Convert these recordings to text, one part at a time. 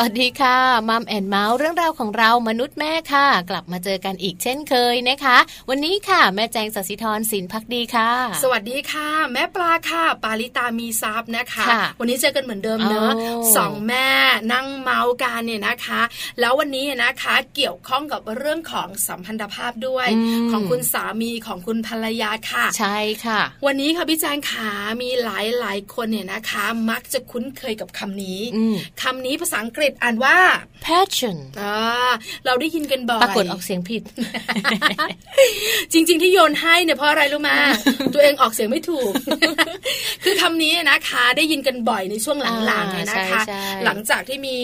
วัสดีค่ะมัมแอนเมาส์เรื่องราวของเรามนุษย์แม่ค่ะ กลับมาเจอกันอีกเช่นเคยนะคะ วันนี้ค่ะ แม่แจงสศิธรสินพักดีค่ะ สวัสดีค่ะ แม่ปลาค่ะ ปาลิตามีซับนะคะคะ วันนี้เจอกันเหมือนเดิมเนอะสองแม่นั่งเมาส์กันเนี่ยนะคะ แล้ววันนี้นะคะ เกี่ยวข้องกับเรื่องของสัมพันธภาพด้วย ของคุณสามีของคุณภรรยาค่ะ ใช่ค่ะ วันนี้ค่ะพี่แจงขามีหลายหลายคนเนี่ยนะคะ มักจะคุ้นเคยกับคำนี้คำนี้ภาษาอังกฤษอ่านว่า passion อ่าเราได้ยินกันบ่อยปรากฏออกเสียงผิด จริง ๆ ที่โยนให้เนี่ยเพราะอะไรรู้มาตัวเองออกเสียงไม่ถูก คือคำนี้นะคะ ได้ยินกันบ่อยในช่วงหลังๆเนี่ยนะคะ หลังจากที่มี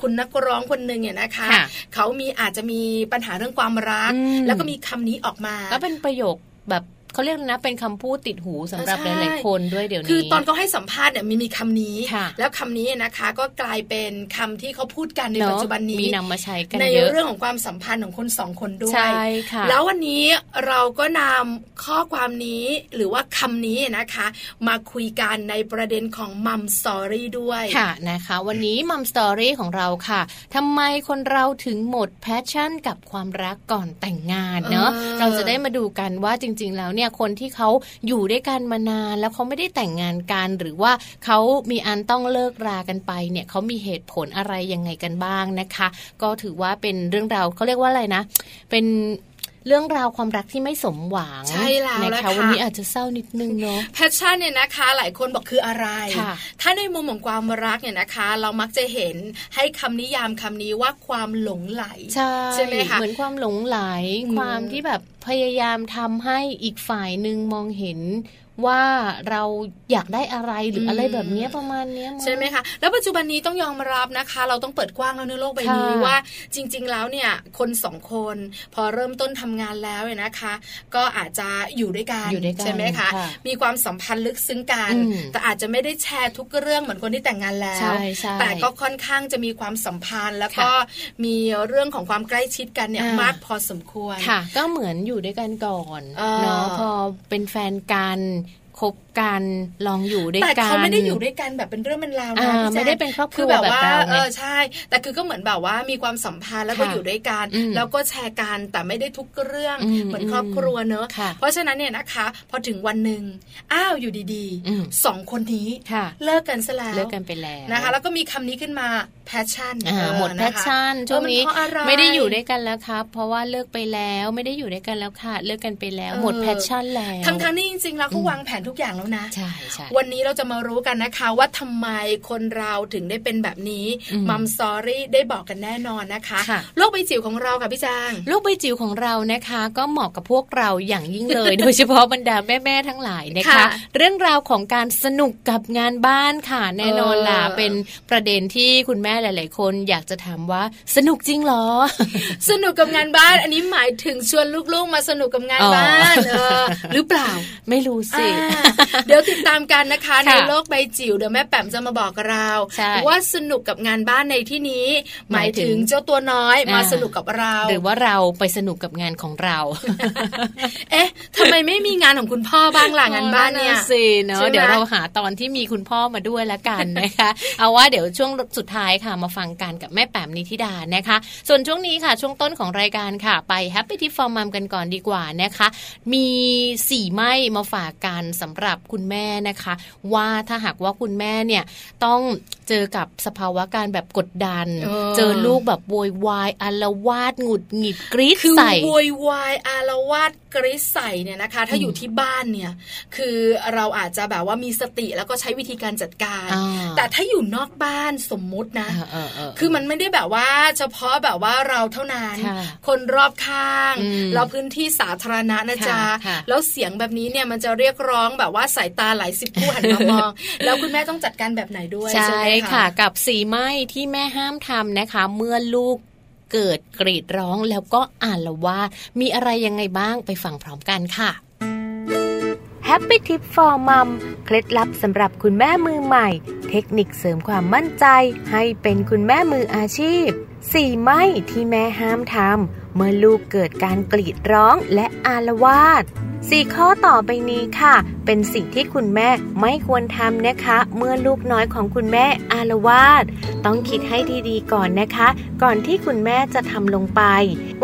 คุณนักร้องคนหนึ่งเนี่ยนะคะ เขามีอาจจะมีปัญหาเรื่องความรัก แล้วก็มีคำนี้ออกมา ก็เป็นประโยคแบบ เขาเรียกนะเป็นคำพูดติดหูสำหรับหลายๆคนด้วยเดี๋ยวนี้คือตอนเขาให้สัมภาษณ์เนี่ยมีมีคำนี้ แล้วคำนี้นะคะก็กลายเป็นคำที่เขาพูดกันในปัจจุบันนี้มีนำมาใช้กันในเรื่องของความสัมพันธ์ของคนสองคนด้วยใช่ค่ะแล้ววันนี้เราก็นำข้อความนี้หรือว่าคำนี้นะคะ มาคุยกันในประเด็นของ Mum Story ด้วยค่ะนะคะ วันนี้ Mum Story ของเราค่ะทำไมคนเราถึงหมด passion กับความรักก่อนแต่งงานเนาะเราจะได้มาดูกันว่าจริง ๆ แล้วเนี่ยคนที่เขาอยู่ด้วยกันมานาน แล้วเขาไม่ได้แต่งงานกัน หรือว่าเขามีอันต้องเลิกรากันไปเนี่ยเขามีเหตุผลอะไรยังไงกันบ้างนะคะ ก็ถือว่าเป็นเรื่องราวเขาเรียกว่าอะไรนะ เป็น เรื่องราวความรักที่ไม่สมหวังใช่แล้วนะคะวันนี้อาจจะเศร้านิดนึงเนาะแพชชั่นเนี่ยนะคะ หลายคนบอกคืออะไร ถ้าในมุมของความรักเนี่ยนะคะ เรามักจะเห็นให้คำนิยามคำนี้ว่าความหลงไหลใช่ใช่ไหมคะเหมือนความหลงไหลความที่แบบพยายามทำให้อีกฝ่ายหนึ่งมองเห็น ว่าเราอยากได้อะไรหรืออะไรแบบนี้ประมาณนี้ใช่ไหมคะ แล้วปัจจุบันนี้ต้องยอมรับนะคะ เราต้องเปิดกว้างแล้วในโลกใบนี้ว่าจริง ๆ แล้วเนี่ยคนสองคนพอเริ่มต้นทำงานแล้วเนี่ยนะคะ ก็อาจจะอยู่ด้วยกันใช่ไหมคะมีความสัมพันธ์ลึกซึ้งกัน แต่อาจจะไม่ได้แชร์ทุกเรื่องเหมือนคนที่แต่งงานแล้ว แต่ก็ค่อนข้างจะมีความสัมพันธ์แล้วก็มีเรื่องของความใกล้ชิดกันเนี่ยมากพอสมควรค่ะ ก็เหมือนอยู่ด้วยกันก่อนเนาะพอเป็นแฟนกัน คบกันลองอยู่ด้วยกันแต่เขาไม่ได้อยู่ด้วยกันแบบเป็นเรื่องเป็นราวนะไม่ได้เป็นครอบครัวแบบว่าเออใช่ แต่คือก็เหมือนแบบว่ามีความสัมพันธ์แล้วก็อยู่ด้วยกันแล้วก็แชร์กันแต่ไม่ได้ทุกเรื่องเหมือนครอบครัวเนอะเพราะฉะนั้นเนี่ยนะคะ พอถึงวันหนึ่งอ้าวอยู่ดีๆสองคนนี้เลิกกันซะแล้วเลิกกันไปแล้วนะคะ แล้วก็มีคำนี้ขึ้นมา passion หมด passion ช่วงนี้ไม่ได้อยู่ด้วยกันแล้วครับ เพราะว่าเลิกไปแล้วไม่ได้อยู่ด้วยกันแล้วค่ะ เลิกกันไปแล้วหมด passion แล้วทั้งทั้งนี้จริงๆแล้วเขาวางแผนทุกอย่างแล้วนะใช่ใช่วันนี้เราจะมารู้กันนะคะ ว่าทำไมคนเราถึงได้เป็นแบบนี้ Mum Story ได้บอกกันแน่นอนนะคะโลกใบจิ๋วของเราค่ะพี่จางโลกใบจิ๋วของเรานะคะ ก็เหมาะกับพวกเราอย่างยิ่งเลย โดยเฉพาะบรรดาแม่ๆทั้งหลายนะคะ เรื่องราวของการสนุกกับงานบ้านค่ะแน่นอนล่ะเป็นประเด็นที่คุณแม่หลาย ๆ คนอยากจะถามว่าสนุกจริงหรอ สนุกกับงานบ้าน อันนี้หมายถึงชวนลูกๆมาสนุกกับงานบ้านหรือเปล่าไม่รู้สิเดี๋ยวติดตามกันนะคะในโลกใบจิ๋วเดี๋ยวแม่แป๋มจะมาบอกเราว่าสนุกกับงานบ้านในที่นี้ หมายถึงเจ้าตัวน้อยมาสนุกกับเรา หรือว่าเราไปสนุกกับงานของเรา เอ๊ะทำไมไม่มีงานของคุณพ่อบ้างล่ะงานบ้านเนี่ยสิเนาะเดี๋ยวเราหาตอนที่มีคุณพ่อมาด้วยละกันนะคะ เอาว่าเดี๋ยวช่วงสุดท้ายค่ะมาฟังกันกับแม่แป๋มนิธิดานะคะ ส่วนช่วงนี้ค่ะ ช่วงต้นของรายการค่ะ ไป Happy Tip for Mom กันก่อนดีกว่านะคะ มีสี่ไม้มาฝากกันสำหรับคุณแม่นะคะ ว่าถ้าหากว่าคุณแม่เนี่ยต้องเจอกับสภาวะการแบบกดดันเจอลูกแบบโวยวายอารวาดหงุดหงิดกรีดใส่คือโวยวายอารวาดกรีดใส่เนี่ยนะคะ ถ้าอยู่ที่บ้านเนี่ย คือเราอาจจะแบบว่ามีสติแล้วก็ใช้วิธีการจัดการแต่ถ้าอยู่นอกบ้านสมมุตินะคือมันไม่ได้แบบว่าเฉพาะแบบว่าเราเท่านั้นคนรอบข้างเราพื้นที่สาธารณะนะจ๊ะแล้วเสียงแบบนี้เนี่ยมันจะเรียกร้องแบบว่าสายตาหลายสิบผู้หันมามองแล้วคุณแม่ต้องจัดการแบบไหนด้วยใช่ค่ะ กับสีไม้ที่แม่ห้ามทำนะคะ เมื่อลูกเกิดกรีดร้องแล้วก็อ่านละว่ามีอะไรยังไงบ้างไปฟังพร้อมกันค่ะ Happy Tip for Mom เคล็ดลับสำหรับคุณแม่มือใหม่ เทคนิคเสริมความมั่นใจ ให้เป็นคุณแม่มืออาชีพ สี่ไม่ที่แม่ห้ามทำ เมื่อลูกเกิดการกรีดร้องและอารวาสสี่ข้อต่อไปนี้ค่ะ เป็นสิ่งที่คุณแม่ไม่ควรทำนะคะ เมื่อลูกน้อยของคุณแม่อารวาสต้องคิดให้ดีๆก่อนนะคะ ก่อนที่คุณแม่จะทำลงไป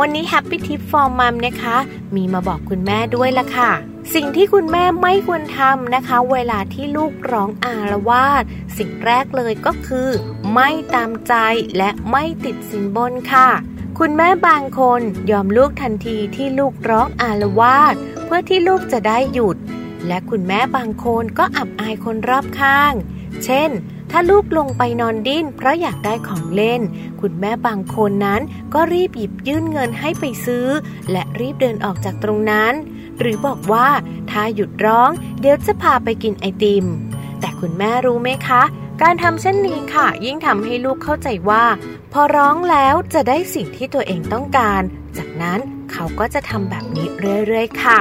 วันนี้ Happy Tip for Mom นะคะ มีมาบอกคุณแม่ด้วยละค่ะ สิ่งที่คุณแม่ไม่ควรทำนะคะ เวลาที่ลูกร้องอารวาสสิ่งแรกเลยก็คือ ไม่ตามใจและไม่ติดสินบนค่ะ คุณแม่บางคนยอมลูกทันทีที่ลูกร้องอารวาสเพื่อที่ลูกจะได้หยุด และคุณแม่บางคนก็อับอายคนรอบข้าง เช่น ถ้าลูกลงไปนอนดิ้นเพราะอยากได้ของเล่น คุณแม่บางคนนั้นก็รีบหยิบยื่นเงินให้ไปซื้อ และรีบเดินออกจากตรงนั้น หรือบอกว่าถ้าหยุดร้อง เดี๋ยวจะพาไปกินไอติม แต่คุณแม่รู้ไหมคะ การทำเช่นนี้ค่ะ ยิ่งทำให้ลูกเข้าใจว่า พอร้องแล้วจะได้สิ่งที่ตัวเองต้องการ จากนั้นเขาก็จะทำแบบนี้เรื่อยๆค่ะ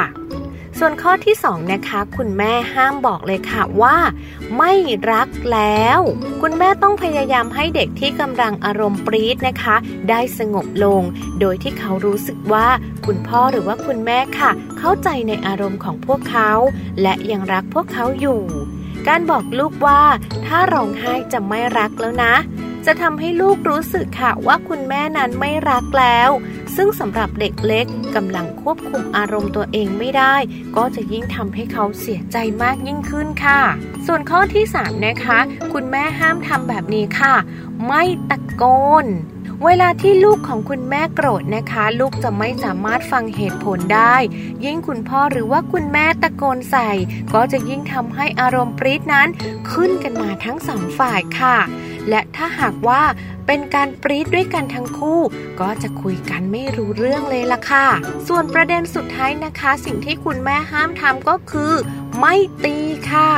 ส่วนข้อที่ 2 นะคะ คุณแม่ห้ามบอกเลยค่ะว่า ไม่รักแล้ว คุณแม่ต้องพยายามให้เด็กที่กำลังอารมณ์ปรี๊ดนะคะ ได้สงบลง โดยที่เขารู้สึกว่าคุณพ่อหรือว่าคุณแม่ค่ะ เข้าใจในอารมณ์ของพวกเขา และยังรักพวกเขาอยู่ การบอกลูกว่าถ้าร้องไห้จะไม่รักแล้วนะ จะทำให้ลูกรู้สึกค่ะว่าคุณแม่นั้นไม่รักแล้ว ซึ่งสำหรับเด็กเล็กกำลังควบคุมอารมณ์ตัวเองไม่ได้ ก็จะยิ่งทำให้เขาเสียใจมากยิ่งขึ้นค่ะ ส่วนข้อที่ 3 นะคะ คุณแม่ห้ามทำแบบนี้ค่ะ ไม่ตะโกน เวลาที่ลูกของคุณแม่โกรธนะคะ ลูกจะไม่สามารถฟังเหตุผลได้ ยิ่งคุณพ่อหรือว่าคุณแม่ตะโกนใส่ ก็จะยิ่งทำให้อารมณ์ปรี๊ดนั้น ขึ้นกันมาทั้งสองฝ่ายค่ะ และถ้าหากว่าเป็นการปรี๊ดด้วยกันทั้งคู่ ก็จะคุยกันไม่รู้เรื่องเลยล่ะค่ะ ส่วนประเด็นสุดท้ายนะคะ สิ่งที่คุณแม่ห้ามทำก็คือ ไม่ตีค่ะ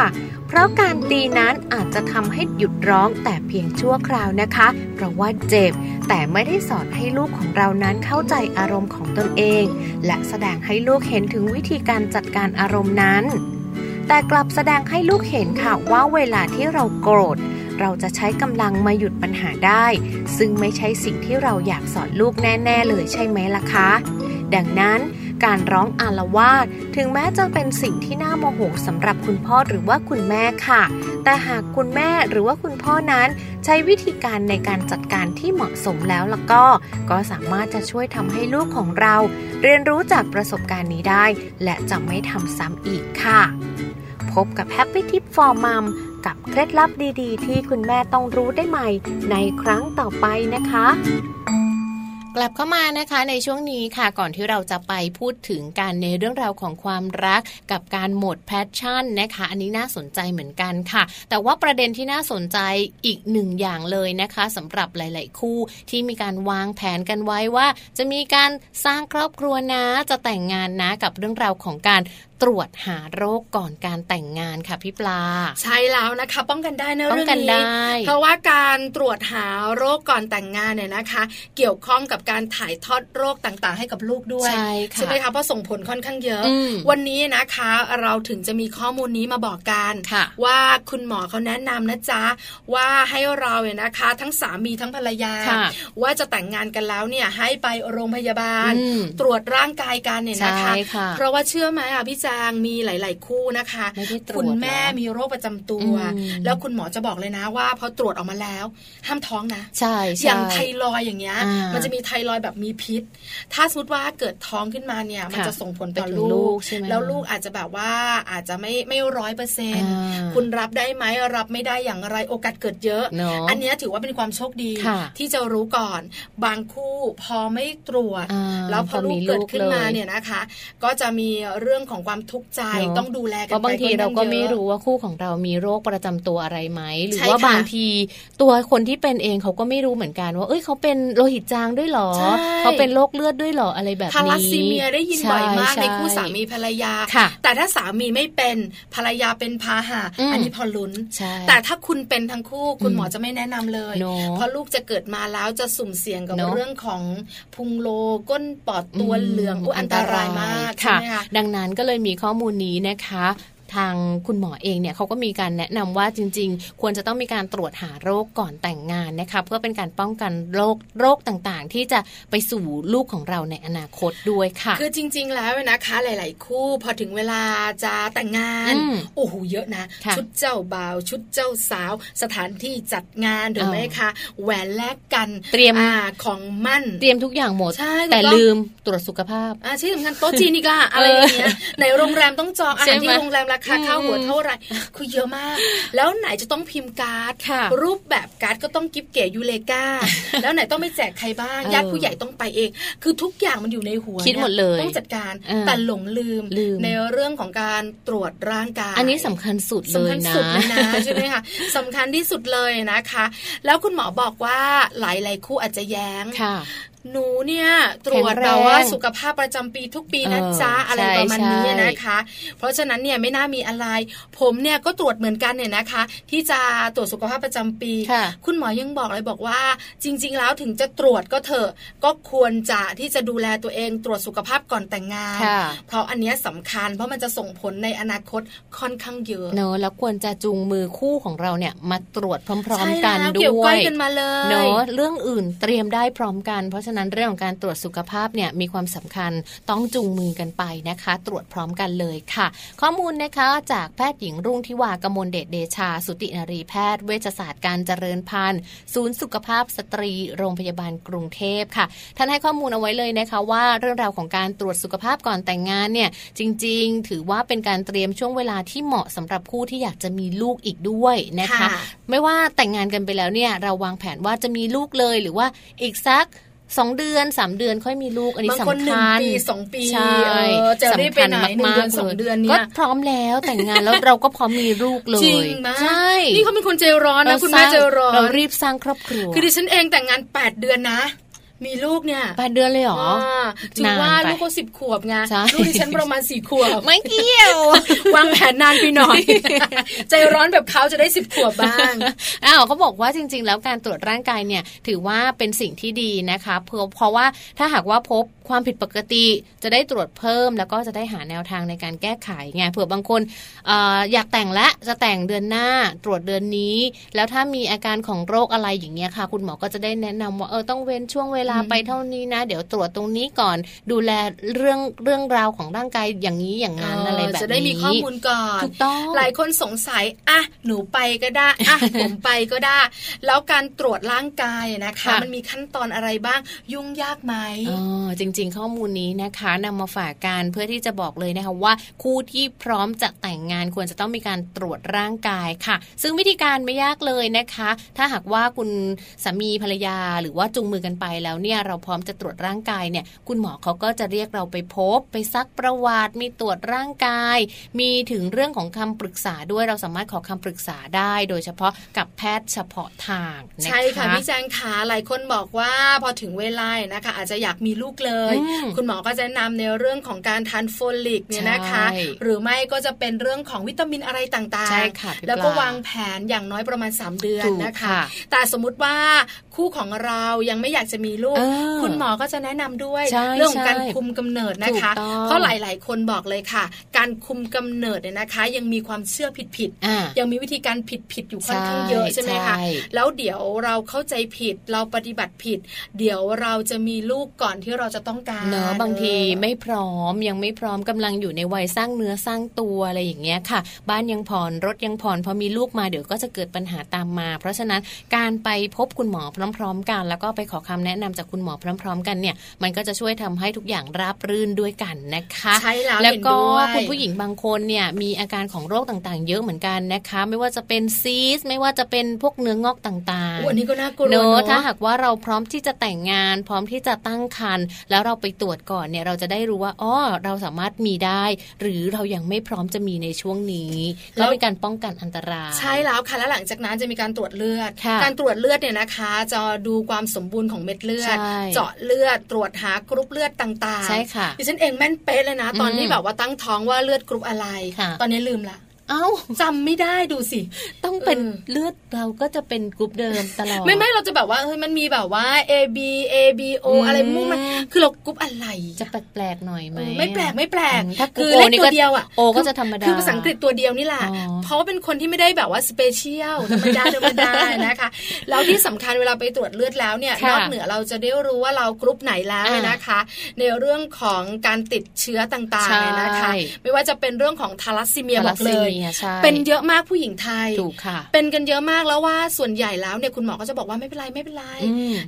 เพราะการตีนั้นอาจจะทำให้หยุดร้องแต่เพียงชั่วคราวนะคะ เพราะว่าเจ็บ แต่ไม่ได้สอนให้ลูกของเรานั้นเข้าใจอารมณ์ของตนเอง และแสดงให้ลูกเห็นถึงวิธีการจัดการอารมณ์นั้น แต่กลับแสดงให้ลูกเห็นค่ะว่าเวลาที่เราโกรธเราจะใช้กำลังมาหยุดปัญหาได้ ซึ่งไม่ใช่สิ่งที่เราอยากสอนลูกแน่ ๆ เลยใช่ไหมล่ะคะ ดังนั้น การร้องอาละวาดถึงแม้จะเป็นสิ่งที่น่าโมโหสำหรับคุณพ่อหรือว่าคุณแม่ค่ะ แต่หากคุณแม่หรือว่าคุณพ่อนั้น ใช้วิธีการในการจัดการที่เหมาะสมแล้วล้วก็ ก็สามารถจะช่วยทำให้ลูกของเรา เรียนรู้จากประสบการณ์นี้ได้ และจะไม่ทำซ้ำอีกค่ะ พบกับ Happy Tip for Mom กับเคล็ดลับดีๆ ที่คุณแม่ต้องรู้ได้ใหม่ ในครั้งต่อไปนะคะ กลับเข้ามานะคะในช่วงนี้ค่ะก่อนที่เราจะไปพูดถึงการในเรื่องราวของความรักกับการหมดแพชชั่นนะคะ อันนี้น่าสนใจเหมือนกันค่ะ แต่ว่าประเด็นที่น่าสนใจอีกหนึ่งอย่างเลยนะคะสำหรับหลาย ๆ คู่ที่มีการวางแผนกันไว้ว่า จะมีการสร้างครอบครัวนะจะแต่งงานนะกับเรื่องราวของการ ตรวจหาโรคก่อนการแต่งงานค่ะพี่ปลา ใช่แล้วนะคะ ป้องกันได้นะป้อเรื่งองกันนี้ได้เพราะว่าการตรวจหาโรคก่อนแต่งงานเนี่ยนะคะ เกี่ยวข้องกับการถ่ายทอดโรคต่างๆ ให้กับลูกด้วยใช่ค่ะไหมคะเพราะส่งผลค่อนข้างเยอะอืมวันนี้นะคะเราถึงจะมีข้อมูลนี้มาบอกกันค่ะว่าคุณหมอเขาแนะนำนะจ๊ะว่าให้เราเนี่ยนะคะ ทั้งสามีทั้งภรรยาค่ะว่าจะแต่งงานกันแล้วเนี่ยให้ไปโรงพยาบาลอืมตรวจร่างกายกันเนี่ยนะคะใช่ค่ะเพราะว่าเชื่อไหมอะพี่แจงมีหลาย ๆ คู่นะคะไม่ได้ตรวจคุณแม่เหรอมีโรคประจำตัวอืมแล้วคุณหมอจะบอกเลยนะว่าพอตรวจออกมาแล้ว ห้ามท้องนะ ใช่อใช่ย่างไทรอยด์อย่างเงี้ยอ่ามัมันจะมีไทรอยด์แบบมีพิษ ถ้าสมมติว่าเกิดท้องขึ้นมาเนี่ยมันค่ะจะส่งผลต่อไปถึงลูลูกกใช่ไหมแล้วลูกอาจจะแบบว่าอาจจะไม่ไม่ร้อยเปอร์เซ็นต์อ่าคุณรับได้ไหมรับไม่ได้อย่างไรโอกาสเกิดเยอะเนอะอันเนี้ยถือว่าเป็นความโชคดีค่ะที่จะรู้ก่อน บางคู่พอไม่ตรวจอ่าแล้วพอพอลูมีกเกิดลูกขึ้นมาเลยเนี่ยนะคะ ก็จะมีเรื่องของความทุกข์ใจเนอะต้องดูแลเพกันราะบางทีไปเราก็ค่อนข้ไม่ยอะรู้ว่าคู่ของเรามีโรคประจำตัวอะไรไหมหรือใช่ว่าค่ะบางทีตัวคนที่เป็นเองเขาก็ไม่รู้เหมือนกันว่าเอ้ยเขาเป็นโลหิตจางด้วยเหรอใช่เขาเป็นโรคเลือดด้วยเหรออะไรแบบนี้ทาลัสซีเมียได้ยินบ่อยมากช่ในคู่สามีภรรยาค่ะแต่ถ้าสามีไม่เป็นภรรยาเป็นพาหะอืมอันนี้พอลุ้นใช่แต่ถ้าคุณเป็นทั้งคู่คุณอืมหมอจะไม่แนะนำเลยเนอะเพราะลูกจะเกิดมาแล้วจะสุ่มเสี่ยงกับเนอะเรื่องของพุงโลก้นปอดตัวเหลืองอุยอันตรายมากใช่ค่ะไหมคะดังนั้นก็เลยมีข้อมูลนี้นะคะ ทางคุณหมอเองเนี่ยเขาก็มีการแนะนำว่าจริง ๆ ควรจะต้องมีการตรวจหาโรคก่อนแต่งงานนะคะเพื่อเป็นการป้องกันโรคโรคต่างๆ ที่จะไปสู่ลูกของเราในอนาคตด้วยค่ะ คือจริง ๆ แล้วนะคะ หลาย ๆ คู่พอถึงเวลาจะแต่งงานอืมโอ้โหเยอะนะค่ะชุดเจ้าบ่าวชุดเจ้าสาว สถานที่จัดงานถูกไหมอ่าคะแหวนแลกกันเตรียมอ่าของมั่นเตรียมทุกอย่างหมดใช่แต่ถูกต้องลืมตรวจสุขภาพอ่าที่สำคัญโต๊ะจีนอีกอะอะไรอย่างเงี้ยในโรงแรมต้องจองอาใช่หารไหมที่โรงแรมราคาอืมค่าหัวเท่าไหร่คือเยอะมาก แล้วไหนจะต้องพิมพ์การ์ดค่ะรูปแบบการ์ดก็ต้องกิฟเก๋ยูเลกาแล้วไหนต้องไปแจกใครบ้างเออญาติผู้ใหญ่ต้องไปเอง คือทุกอย่างมันอยู่ในหัวคิดหมดเลยต้องจัดการเออแต่หลงลืมลืมในเรื่องของการตรวจร่างกาย อันนี้สำคัญสุดเลสำยคัญนะสุดเลยนะใช่ไหมคะสำคัญที่สุดเลยนะคะ แล้วคุณหมอบอกว่าหลายๆคู่อาจจะแย้งค่ะ หนูเนี่ยตรวจแต่ว่าสุขภาพประจำปีทุกปีนะจ๊ะอะไรประมาณนี้นะคะ เพราะฉะนั้นเนี่ยไม่น่ามีอะไร ผมเนี่ยก็ตรวจเหมือนกันเนี่ยนะคะ ที่จะตรวจสุขภาพประจำปี คุณหมอยังบอกเลยบอกว่า จริง ๆ แล้วถึงจะตรวจก็เถอะก็ควรจะที่จะดูแลตัวเองตรวจสุขภาพก่อนแต่งงาน เพราะอันนี้สำคัญเพราะมันจะส่งผลในอนาคตค่อนข้างเยอะเนอะแล้วควรจะจูงมือคู่ของเราเนี่ยมาตรวจพร้อม ๆ กันด้วยเกี่ยวก้อยกันมาเลยเนอะเรื่องอื่นเตรียมได้พร้อมกันเพราะฉะนั้นเรื่องของการตรวจสุขภาพเนี่ยมีความสำคัญต้องจูงมือกันไปนะคะ ตรวจพร้อมกันเลยค่ะ ข้อมูลนะคะจากแพทย์หญิงรุ่งทิวากมลเดชเดชา สุตินรีแพทย์เวชศาสตร์การเจริญพันธุ์ ศูนย์สุขภาพสตรีโรงพยาบาลกรุงเทพค่ะท่านให้ข้อมูลเอาไว้เลยนะคะว่าเรื่องราวของการตรวจสุขภาพก่อนแต่งงานเนี่ยจริง ๆ ถือว่าเป็นการเตรียมช่วงเวลาที่เหมาะสำหรับคู่ที่อยากจะมีลูกอีกด้วยนะคะ ไม่ว่าแต่งงานกันไปแล้วเนี่ยเราวางแผนว่าจะมีลูกเลยหรือว่าอีกสัก สองเดือนสามเดือนค่อยมีลูกอันนี้สำคัญปีสองปีใช่สำคัญมากๆเลยก็พร้อมแล้วแต่งงานแล้วเราก็พร้อมมีลูกเลยใช่นี่เขาเป็นคนใจร้อนนะคุณแม่ใจร้อนเรารีบสร้างครอบครัวคือดิฉันเองแต่งงานแปดเดือนนะ มีลูกเนี่ยแปดเดือนเลยเหรอถือว่าลูกเขาสิบขวบไงลูกดิฉันประมาณสี่ขวบ ไม่เกี่ยว วางแผนนานไปหน่อย ใจร้อนแบบเขาจะได้สิบขวบบ้างอ้าวเขาบอกว่าจริง ๆ แล้วการตรวจร่างกายเนี่ย ถือว่าเป็นสิ่งที่ดีนะคะเพราะเพราะว่าถ้าหากว่าพบความผิดปกติจะได้ตรวจเพิ่ม แล้วก็จะได้หาแนวทางในการแก้ไขไงเผื่อบางคนออยากแต่งและจะแต่งเดือนหน้าตรวจเดือนนี้ แล้วถ้ามีอาการของโรคอะไรอย่างเงี้ยค่ะ คุณหมอก็จะได้แนะนำว่าเออต้องเว้นช่วงเวลาไปเท่านี้นะ เดี๋ยวตรวจตรงนี้ก่อนดูแลเรื่องเรื่องราวของร่างกายอย่างนี้อย่างนั้นอะไรแบบนี้จะได้มีข้อมูลก่อนถูกต้องหลายคนสงสัยอะหนูไปก็ได้อะผมไปก็ได้ แล้วการตรวจร่างกายนะคะ มันมีขั้นตอนอะไรบ้างยุ่งยากไหมอ๋อจริงๆ ข้อมูลนี้นะคะนำมาฝากกันเพื่อที่จะบอกเลยนะคะว่าคู่ที่พร้อมจะแต่งงานควรจะต้องมีการตรวจร่างกายค่ะ ซึ่งวิธีการไม่ยากเลยนะคะ ถ้าหากว่าคุณสามีภรรยาหรือว่าจูงมือกันไปแล้วเนี่ยเราพร้อมจะตรวจร่างกายเนี่ยคุณหมอเขาก็จะเรียกเราไปพบ ไปซักประวัติ มีตรวจร่างกาย มีถึงเรื่องของคำปรึกษาด้วยเราสามารถขอคำปรึกษาได้ โดยเฉพาะกับแพทย์เฉพาะทางใช่ค่ะพี่แจงขาหลายคนบอกว่าพอถึงเวลานะคะ อาจจะอยากมีลูกเลยคุณหมอก็จะแนะนำในเรื่องของการทานโฟลิกเนี่ยนะคะ หรือไม่ก็จะเป็นเรื่องของวิตามินอะไรต่างๆ แล้วก็วางแผนอย่างน้อยประมาณ 3 เดือนนะคะ แต่สมมุติว่าคู่ของเรายังไม่อยากจะมีลูก คุณหมอก็จะแนะนำด้วยเรื่องของการคุมกำเนิดนะคะ เพราะหลาย ๆ คนบอกเลยค่ะ การคุมกำเนิดเนี่ยนะคะ ยังมีความเชื่อผิดๆยังมีวิธีการผิดๆอยู่ค่อนข้างเยอะใช่ไหมคะแล้วเดี๋ยวเราเข้าใจผิดเราปฏิบัติผิด เดี๋ยวเราจะมีลูกก่อนที่เราจะต้องการเนอะบางทีไม่พร้อมยังไม่พร้อมกำลังอยู่ในวัยสร้างเนื้อสร้างตัวอะไรอย่างเงี้ยค่ะ บ้านยังผ่อนรถยังผ่อนพอมีลูกมาเดี๋ยวก็จะเกิดปัญหาตามมา เพราะฉะนั้นการไปพบคุณหมอพร้อม ๆ กัน แล้วก็ไปขอคำแนะนำจากคุณหมอพร้อม ๆ กันเนี่ยมันก็จะช่วยทำให้ทุกอย่างราบรื่นด้วยกันนะคะใช่แล้วแล้วก็คุณผู้หญิงบางคนเนี่ยมีอาการของโรคต่างๆ เยอะเหมือนกันนะคะ ไม่ว่าจะเป็นซีสไม่ว่าจะเป็นพวกเนื้องอกต่างๆวันนี้ก็น่ากลัวเนอะถ้าหากว่าเราพร้อมที่จะแต่งงาน พร้อมที่จะตั้งครรภ์แล้วเราไปตรวจก่อนเนี่ยเราจะได้รู้ว่าอ๋อเราสามารถมีได้ หรือเรายังไม่พร้อมจะมีในช่วงนี้ก็เป็นการป้องกันอันตราย ใช่แล้วค่ะแล้วหลังจากนั้นจะมีการตรวจเลือด การตรวจเลือดเนี่ยนะคะ จะดูความสมบูรณ์ของเม็ดเลือด เจาะเลือดตรวจหากรุ๊ปเลือดต่างๆใช่ค่ะดิฉันเองแม่นเป๊ะเลยนะ ตอนที่แบบว่าตั้งท้องว่าเลือดกรุ๊ปอะไร ตอนนี้ลืมละ เอ้าจำไม่ได้ดูสิ ต้องเป็นเลือดเราก็จะเป็นกรุ๊ปเดิมตลอด ไม่ไม่เราจะแบบว่าเฮ้ยมันมีแบบว่า A B A B O อะไรมุ่งมันคือเรากรุ๊ปอะไร จะแปลกๆหน่อยไหมไม่แปลกไม่แปลกถ้าคือเลขตัวเดียวอะ O ก็จะธรรมดาคือภาษาอังกฤษตัวเดียวนี่แหละเพราะว่าเป็นคนที่ไม่ได้แบบว่า special ธรรมดาธรรมดานะคะแล้วที่สำคัญเวลาไปตรวจเลือดแล้วเนี่ยนอกเหนือเราจะได้รู้ว่าเรากรุ๊ปไหนแล้วนะคะ ในเรื่องของการติดเชื้อต่างๆนะคะ ไม่ว่าจะเป็นเรื่องของทาลัสซีเมียบอกเลยเป็นเยอะมากผู้หญิงไทยถูกค่ะ เป็นกันเยอะมากแล้วว่าส่วนใหญ่แล้วเนี่ยคุณหมอก็จะบอกว่าไม่เป็นไรไม่เป็นไร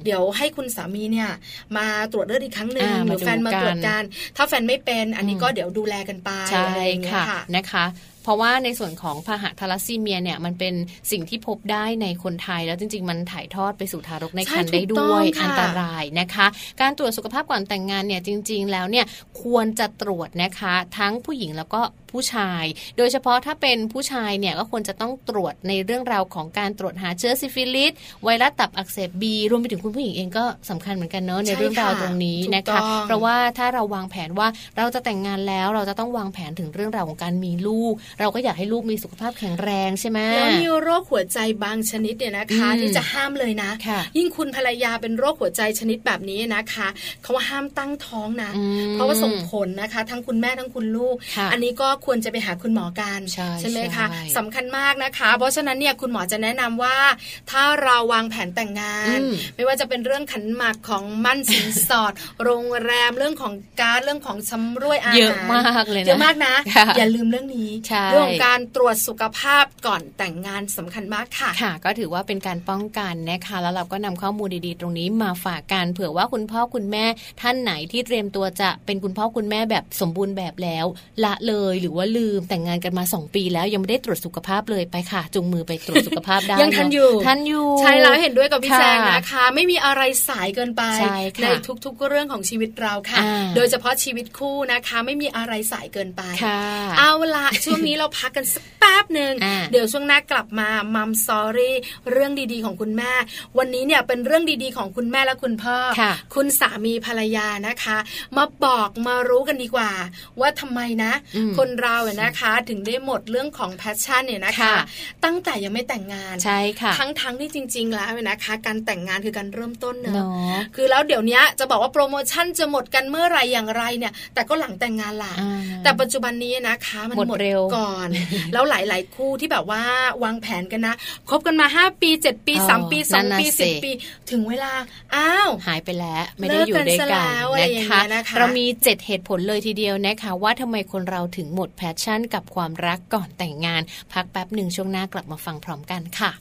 เดี๋ยวให้คุณสามีเนี่ย มาตรวจเลือดอีกครั้งหนึ่งหรือแฟนมาตรวจกันถ้าแฟนไม่เป็นอันนี้ก็เดี๋ยวดูแลกันไปใช่ค่ะนะคะ เพราะว่าในส่วนของพาหะทาลัสซีเมียเนี่ยมันเป็นสิ่งที่พบได้ในคนไทย แล้วจริง ๆ มันถ่ายทอดไปสู่ทารกในครรภ์ได้ด้วยอันตรายนะคะ การตรวจสุขภาพก่อนแต่งงานเนี่ยจริง ๆ แล้วเนี่ยควรจะตรวจนะคะ ทั้งผู้หญิงแล้วก็ผู้ชาย โดยเฉพาะถ้าเป็นผู้ชายเนี่ยก็ควรจะต้องตรวจในเรื่องราวของการตรวจหาเชื้อซิฟิลิสไวรัสตับอักเสบบีรวมไปถึงคุณผู้หญิงเองก็สำคัญเหมือนกันเนาะในเรื่องราวตรงนี้นะคะ เพราะว่าถ้าเราวางแผนว่าเราจะแต่งงานแล้วเราจะต้องวางแผนถึงเรื่องราวของการมีลูกเราก็อยากให้ลูกมีสุขภาพแข็งแรงใช่ไหมแล้วมีโรคหัวใจบางชนิดเนี่ยนะคะที่จะห้ามเลยนะ ยิ่งคุณภรรยาเป็นโรคหัวใจชนิดแบบนี้นะคะเขาว่าห้ามตั้งท้องนะ เพราะว่าส่งผลนะคะ ทั้งคุณแม่ทั้งคุณลูก อันนี้ก็ควรจะไปหาคุณหมอกันใช่ไหมคะสำคัญมากนะคะ เพราะฉะนั้นเนี่ยคุณหมอจะแนะนำว่า ถ้าเราวางแผนแต่งงาน ไม่ว่าจะเป็นเรื่องขันหมากของมั่นสินสอด โรงแรมเรื่องของการเรื่องของชำรวยอาหารเยอะมากเลยนะเยอะมากนะ อย่าลืมเรื่องนี้เรื่องของการตรวจสุขภาพก่อนแต่งงานสำคัญมากค่ะค่ะ ก็ถือว่าเป็นการป้องกันนะคะ แล้วเราก็นำข้อมูลดีๆ ตรงนี้มาฝากกันเผื่อว่าคุณพ่อคุณแม่ท่านไหนที่เตรียมตัวจะเป็นคุณพ่อคุณแม่แบบสมบูรณ์แบบแล้ว ละเลยหรือว่าลืมแต่งงานกันมา 2 ปีแล้วยังไม่ได้ตรวจสุขภาพเลยไปค่ะจุงมือไปตรวจสุขภาพได้ยังทันอยู่ทันอยู่ใช่แล้วเห็นด้วยกับพี่แจงนะคะ ไม่มีอะไรสายเกินไปในทุกๆเรื่องของชีวิตเราค่ะ โดยเฉพาะชีวิตคู่นะคะ ไม่มีอะไรสายเกินไปเอาละช่วงนี้เราพักกันสักแป๊บหนึ่งเดี๋ยวช่วงหน้ากลับมามัมซอรี่เรื่องดีๆของคุณแม่ วันนี้เนี่ยเป็นเรื่องดีๆของคุณแม่และคุณพ่อคุณสามีภรรยานะคะ มาบอกมารู้กันดีกว่า ว่าทำไมนะ คนเราเนี่ยนะคะ ถึงได้หมดเรื่องของแพชชั่นเนี่ยนะคะ ตั้งแต่ยังไม่แต่งงานใช่ค่ะทั้งทั้งที่จริง ๆ แล้วนะคะ การแต่งงานคือการเริ่มต้นเนอะคือแล้วเดี๋ยวนี้จะบอกว่าโปรโมชั่นจะหมดกันเมื่อไรอย่างไรเนี่ย แต่ก็หลังแต่งงานละแต่ปัจจุบันนี้นะคะ มันหมดเร็วก่อนแล้วหลาย ๆ คู่ที่แบบว่าวางแผนกันนะคบกันมา 5 ปี 7 ปี 3 ปี 2 ปี 10 ปี ถึงเวลา อ้าว หายไปแล้ว ไม่ได้อยู่ด้วยกันนะคะเรามี 7 เหตุผลเลยทีเดียวนะคะ ว่าทำไมคนเราถึงหมด passion กับความรักก่อนแต่งงาน พักแป๊บหนึ่งช่วงหน้ากลับมาฟังพร้อมกันค่ะ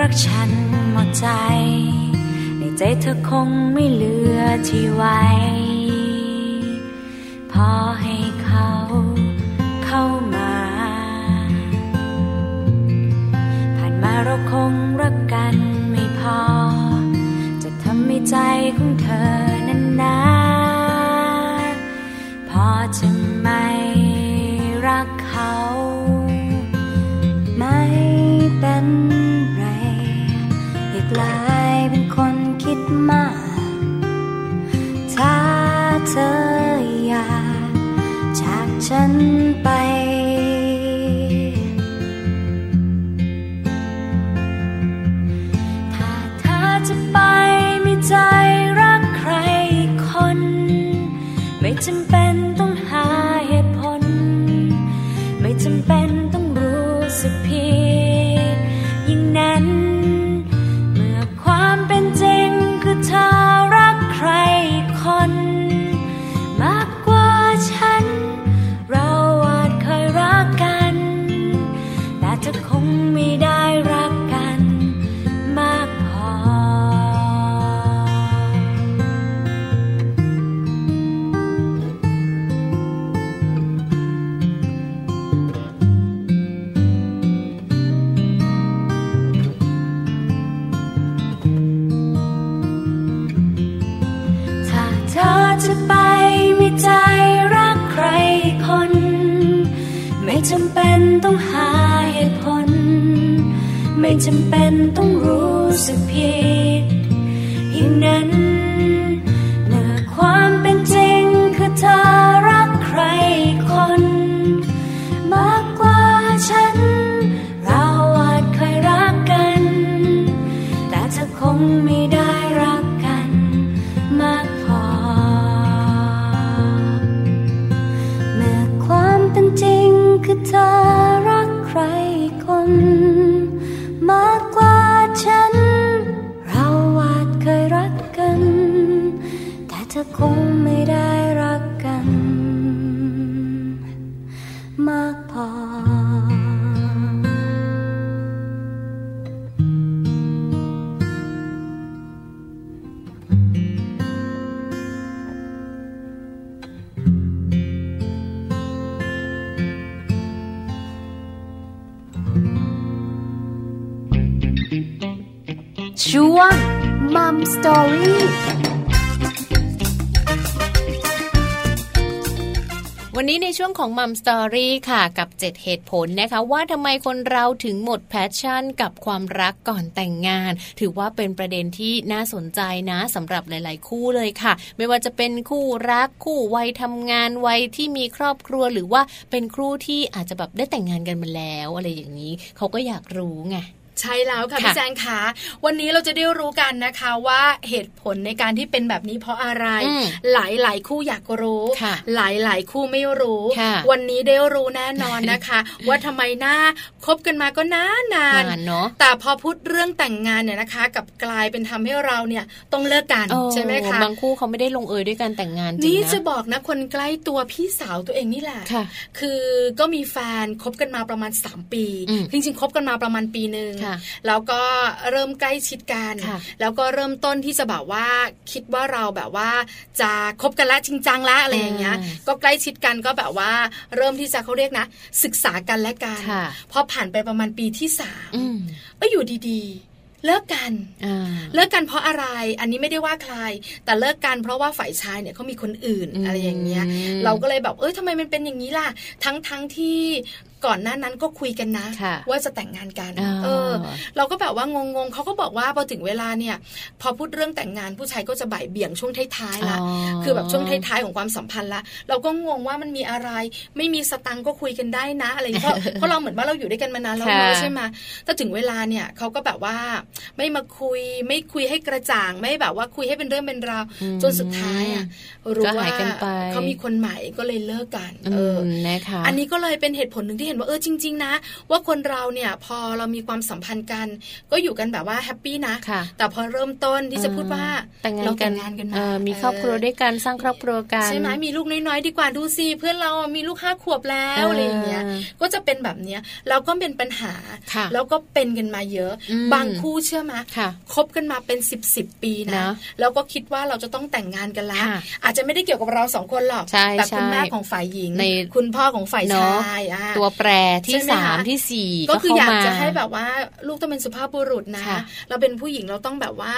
รักฉันหมดใจ ในใจเธอคงไม่เหลือที่ไว้ พอให้เขาเข้ามา ผ่านมาเราคงรักกันไม่พอ จะทำให้ใจของเธอ จำเป็นต้องรู้สึกผิดอย่างนั้น ช่วงของ Mum Story ค่ะ กับ 7 เหตุผลนะคะ ว่าทำไมคนเราถึงหมด passion กับความรักก่อนแต่งงาน ถือว่าเป็นประเด็นที่น่าสนใจนะสำหรับหลาย ๆ คู่เลยค่ะ ไม่ว่าจะเป็นคู่รักคู่วัยทำงานวัยที่มีครอบครัวหรือว่าเป็นคู่ที่อาจจะแบบได้แต่งงานกันมาแล้ว อะไรอย่างนี้ เขาก็อยากรู้ไง ใช่แล้วค่ะค่ะพี่แจงคะวันนี้เราจะได้รู้กันนะคะว่าเหตุผลในการที่เป็นแบบนี้เพราะอะไรอืมหลายหลายๆคู่อยากรู้ค่ะหลายหลายๆคู่ไม่รู้ค่ะวันนี้ได้รู้แน่นอนนะคะ ว่าทำไมหน้าคบกันมาก็นานนานนานเนาะแต่พอพูดเรื่องแต่งงานเนี่ยนะคะกลับกลายเป็นทำให้เราเนี่ยต้องเลิกกันโอ้ใช่ไหมคะบางคู่เขาไม่ได้ลงเอยด้วยการแต่งงานจริงนี่นะจะบอกนะคนใกล้ตัวพี่สาวตัวเองนี่แหละค่ะคือก็มีแฟนคบกันมาประมาณ 3 ปีอืมจริงๆคบกันมาประมาณปีหนึ่งค่ะแล้วก็เริ่มใกล้ชิดกันค่ะแล้วก็เริ่มต้นที่จะแบบว่าคิดว่าเราแบบว่าจะคบกันละจริงจังละอะไรอย่างเงี้ยอ่าก็ใกล้ชิดกันก็แบบว่า เริ่มที่จะเขาเรียกนะ ศึกษากันและกันค่ะพอผ่านไปประมาณปีที่สามอืมก็อยู่ดีๆเลิกกันอ่าเลิกกันเพราะอะไร อันนี้ไม่ได้ว่าใคร แต่เลิกกันเพราะว่าฝ่ายชายเนี่ยเขามีคนอื่นอืมอะไรอย่างเงี้ย เราก็เลยแบบเอ้ยทำไมมันเป็นอย่างนี้ล่ะ ทั้งทั้งที่ ก่อนหน้านั้นก็คุยกันนะค่ะว่าจะแต่งงานกันอ่าเออ เราก็แบบว่างงๆเขาก็บอกว่าพอถึงเวลาเนี่ย พอพูดเรื่องแต่งงานผู้ชายก็จะบ่ายเบี่ยงช่วงท้ายๆละอ๋อคือแบบช่วงท้ายๆของความสัมพันธ์ละเราก็งงว่ามันมีอะไร ไม่มีสตังค์ก็คุยกันได้นะ อะไรอย่างเงี้ยเพราะเพราะเราเหมือนว่าเราอยู่ด้วยกันมานานแล้วค่ะเนอะใช่ไหมแต่ถึงเวลาเนี่ยเขาก็แบบว่าไม่มาคุยไม่คุยให้กระจ่างไม่แบบว่าคุยให้เป็นเรื่องเป็นราวอืมจนสุดท้ายอะรู้ก็ว่าหายกันไปเขามีคนใหม่ก็เลยเลิกกัน เออมอนะคะอันนี้ก็เลยเป็นเหตุผลหนึ่งที่เห็นว่าเออจริง ๆ นะ ว่าคนเราเนี่ยพอเรามีความสัมพันธ์กัน ก็อยู่กันแบบว่าแฮปปี้นะค่ะแต่พอเริ่มต้นที่จะพูดว่าแต่งงานเรากัแต่นงงานกันเอมาอมีครอบครัวด้วยกันสร้างครอบครัวกันใช่ไหมมีลูกน้อยๆดีกว่าดูสิเพื่อนเรามีลูกห้าขวบแล้วเออออะไรอย่างเงี้ยก็จะเป็นแบบเนี้ยแล้วก็เป็นปัญหาค่ะแล้วก็เป็นกันมาเยอะอืมบางคู่เชื่อไหมค่ะคบกันมาเป็นสิบสิบปีนะนะแล้วก็คิดว่าเราจะต้องแต่งงานกันแล้วค่ะอาจจะไม่ได้เกี่ยวกับเราสองคนหรอกใช่แต่คุณใช่แม่ของฝ่ายหญิงในคุณพ่อของฝ่ายเนชอะายอะตัวแปรที่ใช่ไหมสามคะที่สี่ก็คืออยากเข้มจะให้แบบว่าลูกต้องเป็นสุภาพบุรุษนะค่ะเราเป็นผู้หญิงเราต้องแบบว่า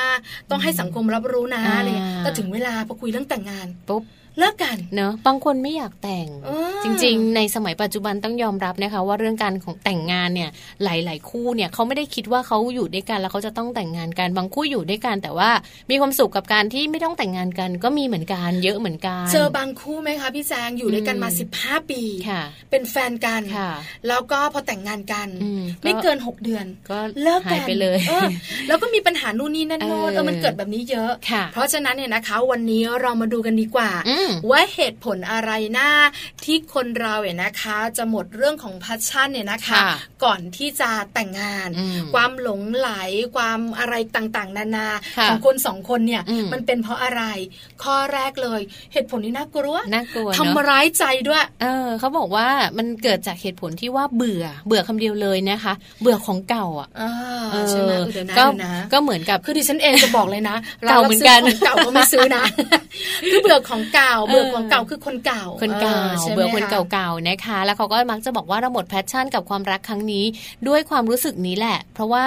ต้องให้สังคมรับรู้นะอ่าอะไรอย่างเงี้ยแต่ถึงเวลาพอคุยเรื่องแต่งงานปุ๊บ เลิกกันเนอะบางคนไม่อยากแต่งเออจริง ๆ ในสมัยปัจจุบันต้องยอมรับนะคะ ว่าเรื่องการของแต่งงานเนี่ยหลาย ๆ คู่เนี่ยเขาไม่ได้คิดว่าเขาอยู่ด้วยกันแล้วเขาจะต้องแต่งงานกันบางคู่อยู่ด้วยกันแต่ว่ามีความสุขกับการที่ไม่ต้องแต่งงานกัน ก็มีเหมือนกันเยอะเหมือนกันเจอบางคู่ไหมคะพี่แจงอยู่ด้วยกันมาอืม15 ปีค่ะเป็นแฟนกันค่ะแล้วก็พอแต่งงานกันอืมไม่เกินหกเดือนก็เลิกหากัยนไปเลยออแล้วก็มีปัญหานู่นนี่นั่นโน้นเออเออมันเกิดแบบนี้เยอะค่ะเพราะฉะนั้นเนี่ยนะคะ วันนี้เรามาดูกันดีกว่าอืมว่าเหตุผลอะไรนะที่คนเราเนี่ยนะคะ จะหมดเรื่องของพัชชั่นเนี่ยนะคะค่ะก่อนที่จะแต่งงานอืมความหลงไหลความอะไรต่างๆ นานาค่ะของคนสองคนเนี่ยอืมมันเป็นเพราะอะไร ข้อแรกเลย เหตุผลนี้น่ากลัวน่ากลัวเนอะทำร้ายใจด้วย เออเขาบอกว่ามันเกิดจากเหตุผลที่ว่าเบื่อ เบื่อคำเดียวเลยนะคะ เบื่อของเก่าอะอ่าเออใช่ไหมเออเดี๋ยวนะก็เดี๋ยวนะก็เหมือนกับคือดิฉันเองจะบอกเลยนะเก่าเหมือนกันรซื้ของเก่าก็ไม่ซื้อนะคือเบื่อของเก่าเบื่อของเก่าคือคนเก่า คนเก่าใช่ไหมเบื่อคนะเก่าๆนะคะ แล้วเขาก็มักจะบอกว่าเราหมดแพชชั่นกับความรักครั้งนี้ด้วยความรู้สึกนี้แหละ เพราะว่า